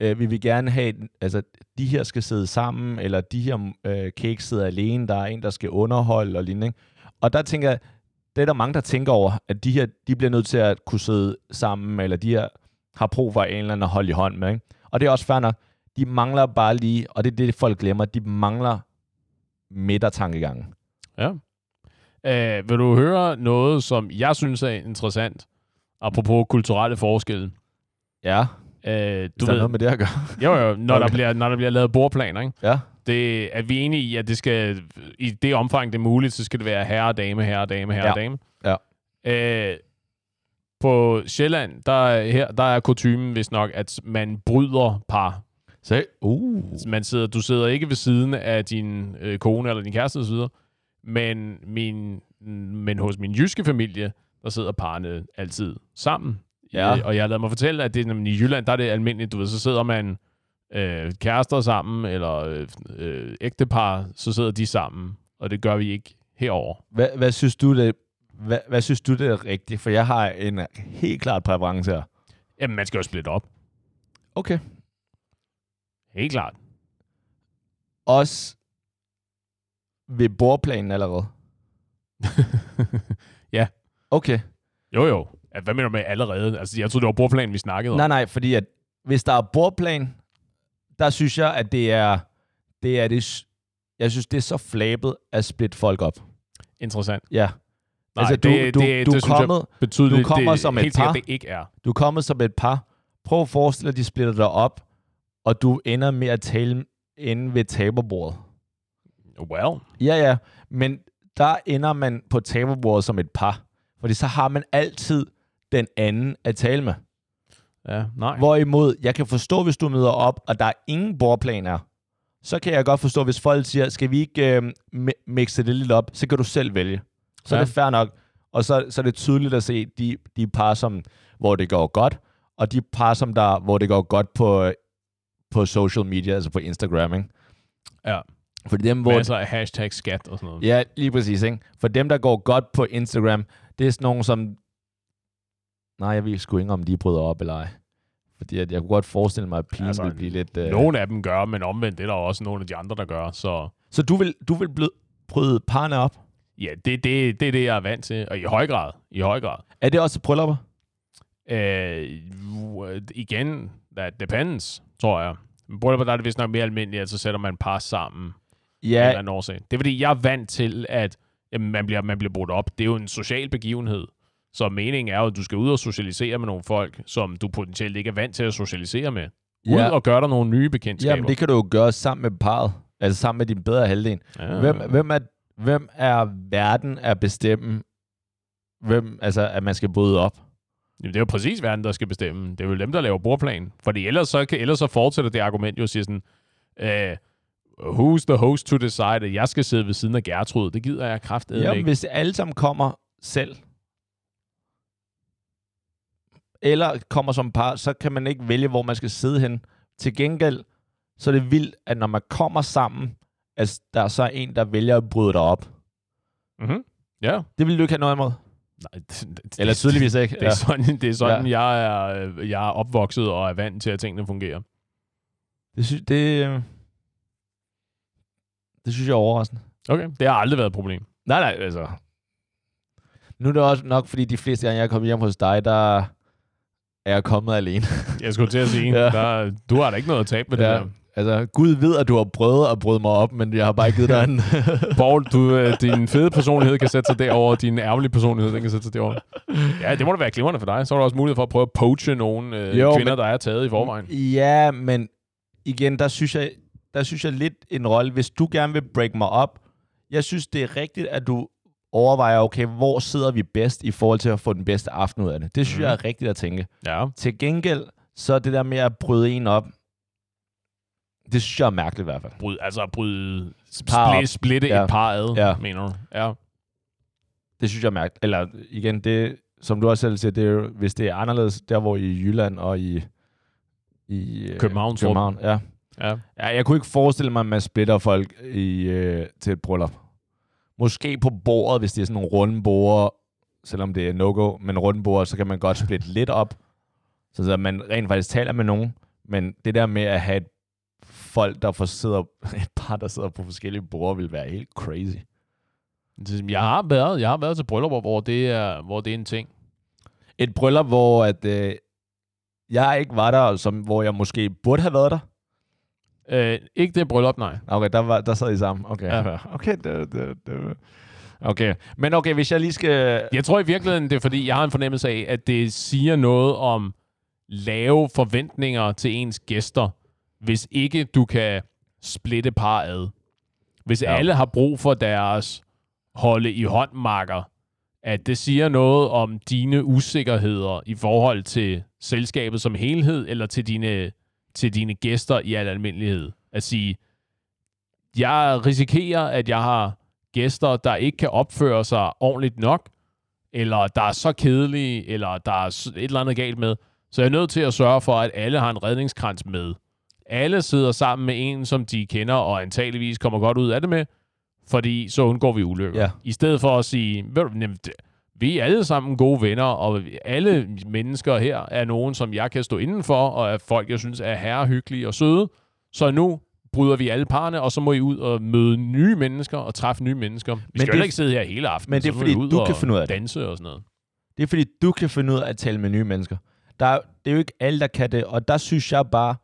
øh, vi vil gerne have... Altså, de her skal sidde sammen, eller de her øh, kan ikke sidde alene. Der er en, der skal underholde og lignende. Ikke? Og der tænker jeg, det er der mange, der tænker over, at de her, de bliver nødt til at kunne sidde sammen, eller de her har brug for en eller anden at holde i hånd med. Ikke? Og det er også fair nok. De mangler bare lige, og det er det, folk glemmer, de mangler midtertankegangen. Ja. Øh, vil du høre noget, som jeg synes er interessant, apropos kulturelle forskelle? Ja, Øh, hvis du der er ved, noget med det at gøre. jo, jo, når, der Okay. bliver, når der bliver lavet bordplaner, ikke? Ja. Det, er vi enige i, at det skal, i det omfang, det er muligt, så skal det være herre og dame, herre og dame, herre Ja. og dame. Ja. Øh, på Sjælland, der, er- her, der er kutumen vist nok, at man bryder par. Så, uh. Man sidder, du sidder ikke ved siden af din øh, kone eller din kæreste osv., men, min, men hos min jyske familie, der sidder parne altid sammen. Ja. Øh, og jeg lader mig fortælle, at det, nemlig i Jylland, der er det almindeligt, du ved, så sidder man øh, kærester sammen, eller øh, ægtepar, så sidder de sammen, og det gør vi ikke herover. Hvad, hvad synes du det hvad, hvad synes du det er rigtigt? For jeg har en helt klart præference her. Jamen, man skal jo splitte op. Okay. Helt klart. Også ved bordplanen allerede. [laughs] Ja. Okay. jo, jo. Hvad mener du med allerede? Altså, jeg troede, det var bordplanen, vi snakkede om. Nej, nej, fordi at hvis der er bordplan, der synes jeg, at det er, det er det, jeg synes, det er så flabet at splitte folk op. Interessant. Ja. Nej, altså, du, det, du, det, du, det, synes jeg kommet, betyder, du kommer det, som et sikkert, par. det ikke er. du er kommet som et par. Prøv at forestille dig, at de splitter dig op, og du ender med at tale inde ved taberbordet. Well, Ja, ja, men der ender man på taberbordet som et par. Fordi så har man altid den anden at tale med. Ja, nej. Hvorimod, jeg kan forstå, hvis du møder op, og der er ingen bordplaner, så kan jeg godt forstå, hvis folk siger, skal vi ikke øh, mi- mixe det lidt op, så kan du selv vælge. Så ja. Er det fair nok. Og så, så er det tydeligt at se de, de par, som, hvor det går godt, og de par, som der, hvor det går godt på, på social media, altså på Instagram. Ikke? Ja. For dem, hvor, Masser af hashtag skat og sådan noget. Ja, lige præcis. Ikke? For dem, der går godt på Instagram, det er sådan nogen, som... Nej, jeg ved sgu ikke, om de bryder op eller ej. Fordi at jeg kunne godt forestille mig, at pigen altså, Altså, vil blive lidt... Øh... Nogle af dem gør, men omvendt, det er der også nogle af de andre, der gør. Så Så du vil, du vil blød, bryde parne op? ja, det, det, det er det, jeg er vant til. Og i høj grad. I høj grad. Er det også bryllupper? Øh, igen, that depends, tror jeg. Men Bryllupper, der er det vist nok mere almindeligt, at så sætter man par sammen af en Ja, årsag. Det er fordi, jeg er vant til, at jamen, man, bliver, man bliver brudt op. Det er jo en social begivenhed. Så meningen er jo, at du skal ud og socialisere med nogle folk, som du potentielt ikke er vant til at socialisere med. Ud ja. og gøre dig nogle nye bekendtskaber. Jamen, det kan du jo gøre sammen med parret. Altså sammen med din bedre halvdel. ja. Hvem, hvem, er, hvem er verden at bestemme, hvem, altså, at man skal bryde op? Jamen, det er jo præcis verden, der skal bestemme. Det er jo dem, der laver bordplan. Fordi ellers så, kan, ellers så fortsætter det argument jo og siger sådan, øh, who's the host to decide, at jeg skal sidde ved siden af Gertrud? Det gider jeg kraftedeme ikke. hvis alle sammen kommer selv, eller kommer som par, så kan man ikke vælge, hvor man skal sidde hen. Til gengæld, så er det vildt, at når man kommer sammen, at der er så en, der vælger at bryde dig op. Mm-hmm. Ja. Det vil du ikke have noget imod. Nej, det, det, Eller tydeligvis ikke. Det er sådan, det er sådan Ja. jeg, er, øh, jeg er opvokset og er vant til, at tingene fungerer. Det, sy- det, øh, det synes jeg er overraskende. Okay, det har aldrig været et problem. Nej, nej, altså. Nu er det også nok, fordi de fleste gange, jeg er kommet hjem hos dig, der er jeg kommet alene. [laughs] Jeg skulle til at sige, Ja. der, du har da ikke noget at tabe med Ja. det der. Altså, Gud ved, at du har prøvet at bryde mig op, men jeg har bare ikke givet dig [laughs] en... Paul, du, øh, din fede personlighed kan sætte sig derover, din ærgerlige personlighed den kan sætte sig derover. Ja, det må da være glimrende for dig. Så har du også mulighed for at prøve at poache nogle øh, Jo, kvinder, men- der er taget i forvejen. Ja, men igen, der synes jeg, der synes jeg lidt en rolle. Hvis du gerne vil break mig op, jeg synes, det er rigtigt, at du overvejer, okay, hvor sidder vi bedst i forhold til at få den bedste aften ud af det. Det synes mm. jeg er rigtigt at tænke. Ja. Til gengæld, så det der med at bryde en op, det synes jeg er mærkeligt i hvert fald. Bryd, altså bryde, Par splitte Ja. et par ad, Ja. mener du? Ja. Det synes jeg er mærkeligt. Eller igen, det, som du også selv siger, det er hvis det er anderledes der, hvor i Jylland og i, i øh, København, København ja. Ja. Ja, jeg kunne ikke forestille mig, at man splitter folk i, øh, til et bryllup. Måske på bordet, hvis det er sådan nogle runde borde, selvom det er no-go, men runde borde, så kan man godt splitte lidt op, så, så man rent faktisk taler med nogen. Men det der med at have et folk, der får sidder, [laughs] et par, der sidder på forskellige borde, vil være helt crazy. Jeg har været, jeg har været til bryllupper, hvor det er, hvor det er en ting. Et bryllup, hvor at, øh, jeg ikke var der, som, hvor jeg måske burde have været der. Øh, ikke det bryllup, nej. Okay, der, var, der sad I sammen. Okay, Ja. [laughs] okay, det, det, det. okay. Men okay, hvis jeg lige skal... Jeg tror i virkeligheden, det er fordi, jeg har en fornemmelse af, at det siger noget om lave forventninger til ens gæster, hvis ikke du kan splitte par ad. Hvis. Ja. alle har brug for deres holde i håndmarker, at det siger noget om dine usikkerheder i forhold til selskabet som helhed, eller til dine, til dine gæster i al almindelighed. At sige, jeg risikerer, at jeg har gæster, der ikke kan opføre sig ordentligt nok, eller der er så kedelige, eller der er et eller andet galt med. Så jeg er nødt til at sørge for, at alle har en redningskrans med. Alle sidder sammen med en, som de kender, og antageligvis kommer godt ud af det med, fordi så undgår vi ulykker. Ja. I stedet for at sige, ved du, vi er alle sammen gode venner, og alle mennesker her er nogen, som jeg kan stå indenfor, og er folk, jeg synes er herre hyggelige og søde. Så nu bryder vi alle parne, og så må I ud og møde nye mennesker og træffe nye mennesker. Vi skal det- ikke sidde her hele aftenen. Men det er fordi, ud du og kan finde ud af det. danse og sådan noget. Det er fordi, du kan finde ud af at tale med nye mennesker. Der er, det er jo ikke alle, der kan det, og der synes jeg bare,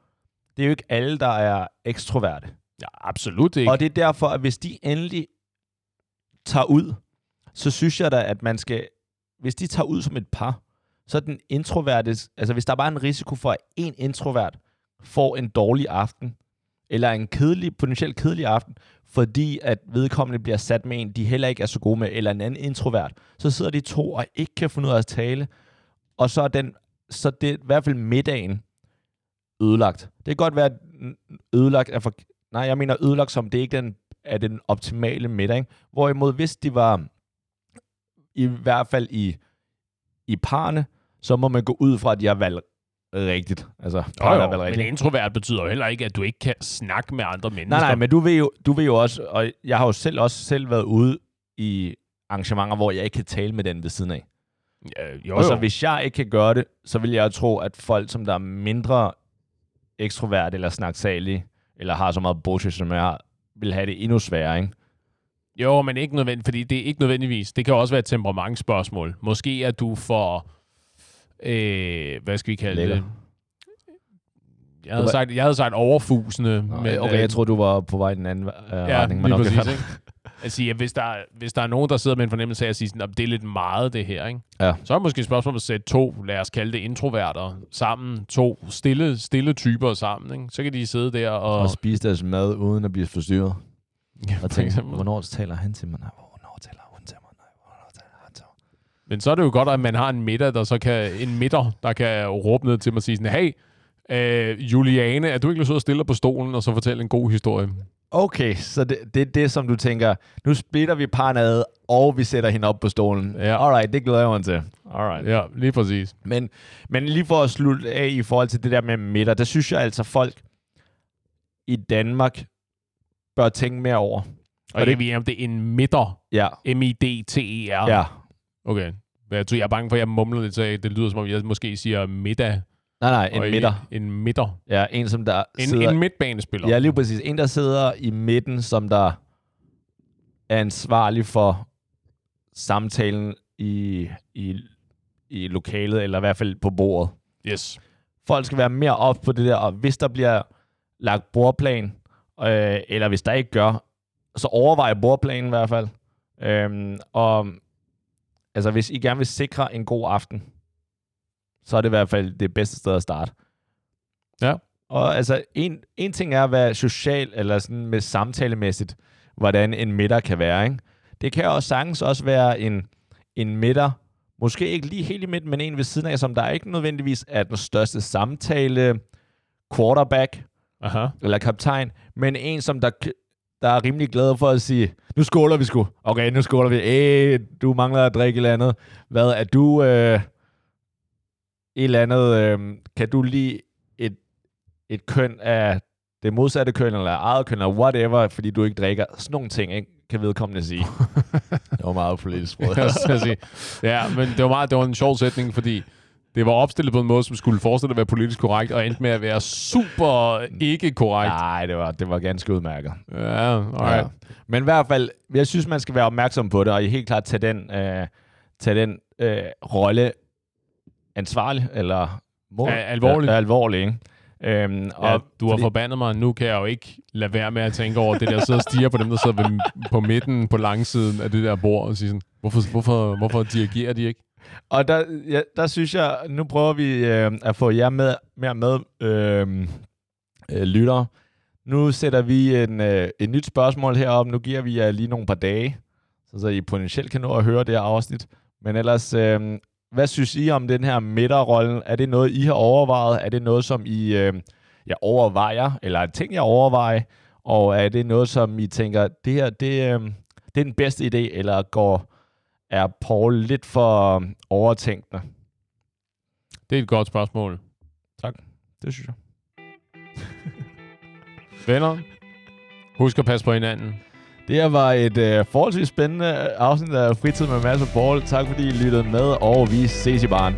det er jo ikke alle, der er ekstroverte. Ja, absolut ikke. Og det er derfor, at hvis de endelig tager ud, så synes jeg da, at man skal... Hvis de tager ud som et par, så er den introverte... Altså, hvis der bare er en risiko for, at en introvert får en dårlig aften, eller en kedelig, potentielt kedelig aften, fordi at vedkommende bliver sat med en, de heller ikke er så gode med, eller en anden introvert, så sidder de to og ikke kan finde ud af at tale, og så er den, så det er i hvert fald middagen ødelagt. Det kan godt være, at ødelagt er for, nej, jeg mener ødelagt som, det er ikke den, er den optimale middag. ikke? Hvorimod, hvis de var i hvert fald i, i parne, så må man gå ud fra, at de har valgt rigtigt. Altså, Jo, jo, valgt men rigtigt. introvert betyder jo heller ikke, at du ikke kan snakke med andre mennesker. Nej, nej, men du ved, jo, du ved jo også, og jeg har jo selv også selv været ude i arrangementer, hvor jeg ikke kan tale med den ved siden af. Ja, jo, Og så hvis jeg ikke kan gøre det, så vil jeg tro, at folk, som der er mindre ekstrovert eller snaksalige, eller har så meget bullshit, som jeg har, vil have det endnu sværere, ikke? Jo, men ikke nødvendigt, fordi det er ikke nødvendigvis. Det kan også være et temperamentsspørgsmål. Måske er du for, øh, hvad skal vi kalde Lækker. det? Jeg havde, var- sagt, jeg havde sagt overfusende. Men, men, okay, øh, jeg tror du var på vej i den anden øh, ja, retning. lige okay, præcis, ikke? sige, at hvis der, er- hvis der er nogen, der sidder med en fornemmelse af at sige, sådan, det er lidt meget det her, ikke? Ja. så er det måske et spørgsmål at sætte to, lad os kalde det introverter, sammen, to stille, stille typer sammen. Ikke? Så kan de sidde der og... Og spise deres mad, uden at blive forstyrret. Ja, Og tænke, hvornår taler han til mig? Nej, hvornår taler hun til mig? Nej, hvornår taler han til mig? Men så er det jo godt, at man har en midter, der så kan, en midter, der kan råbe ned til mig og sige sådan, hey, øh, Juliane, er du ikke til at stille på stolen og så fortælle en god historie? Okay, så det, det er det, som du tænker, nu splitter vi parne ad, og vi sætter hende op på stolen. Ja. Alright, det glæder jeg mig til. Alright. Ja, lige præcis. Men, men lige for at slutte af i forhold til det der med midter, der synes jeg altså, folk i Danmark bør tænke mere over. Og det- det, vi er om det er en midter. Ja, M-I-D-T-E-R. ja. Okay. Jeg, tror, jeg er bange for, at jeg mumler lidt, så det lyder som om, jeg måske siger middag. Nej, nej, en og midter. En midter. Ja, en som der En, sidder... en midtbanespiller. Ja, lige præcis. En, der sidder i midten, som der er ansvarlig for samtalen i, i, i lokalet, eller i hvert fald på bordet. Yes. Folk skal være mere op på det der, og hvis der bliver lagt bordplan, øh, eller hvis der ikke gør, så overvej bordplanen i hvert fald. Øhm, og altså, hvis I gerne vil sikre en god aften, så er det i hvert fald det bedste sted at starte. Ja. Og altså, en, en ting er at være social, eller sådan med samtalemæssigt, hvordan en middag kan være, ikke? Det kan også sagtens også være en, en middag, måske ikke lige helt i midten, men en ved siden af, som der ikke nødvendigvis er den største samtale quarterback Aha. eller kaptajn, men en, som der, der er rimelig glad for at sige, nu skåler vi sgu. Okay, nu skåler vi. Æh, du mangler at drikke et eller andet. Hvad er du? Øh, et eller andet, øh, kan du lide et, et køn af det modsatte køn, eller eget køn, eller whatever, fordi du ikke drikker. Sådan nogle ting, ikke? kan vedkommende sige. [laughs] det var meget politisk. Sige. Ja, men det var, meget, det var en sjov sætning, fordi det var opstillet på en måde, som skulle forestille at være politisk korrekt, og endte med at være super ikke korrekt. Nej, det var, det var ganske udmærket. Ja, alright. Ja. Men i hvert fald, jeg synes, man skal være opmærksom på det, og helt klart tage den, øh, tage den øh, rolle ansvarlig, eller mål, Ja, alvorlig. Ja, alvorlig, ikke? Øhm, Og ja, du har fordi- forbandet mig, nu kan jeg jo ikke lade være med at tænke over det der, sidde og stiger på dem, der sidder ved, på midten, på langsiden af det der bord, og sige sådan, hvorfor, hvorfor, hvorfor dirigerer de ikke? Og der, ja, der synes jeg, nu prøver vi øh, at få jer med, mere med, øh, øh, lyttere. Nu sætter vi en, øh, et nyt spørgsmål herop. Nu giver vi jer lige nogle par dage, så, så I potentielt kan nå at høre det her afsnit. Men ellers, øh, hvad synes I om den her midterrolle? Er det noget, I har overvejet? Er det noget, som I øh, ja, overvejer? Eller er det ting, jeg overvejer? Og er det noget, som I tænker, det her, det, øh, det er den bedste idé, eller går er Paul lidt for overtænkende? Det er et godt spørgsmål. Det synes jeg. [laughs] Venner, husk at passe på hinanden. Det her var et øh, forholdsvis spændende afsnit af Fritid med Mads og Paul. Tak fordi I lyttede med, og vi ses i baren.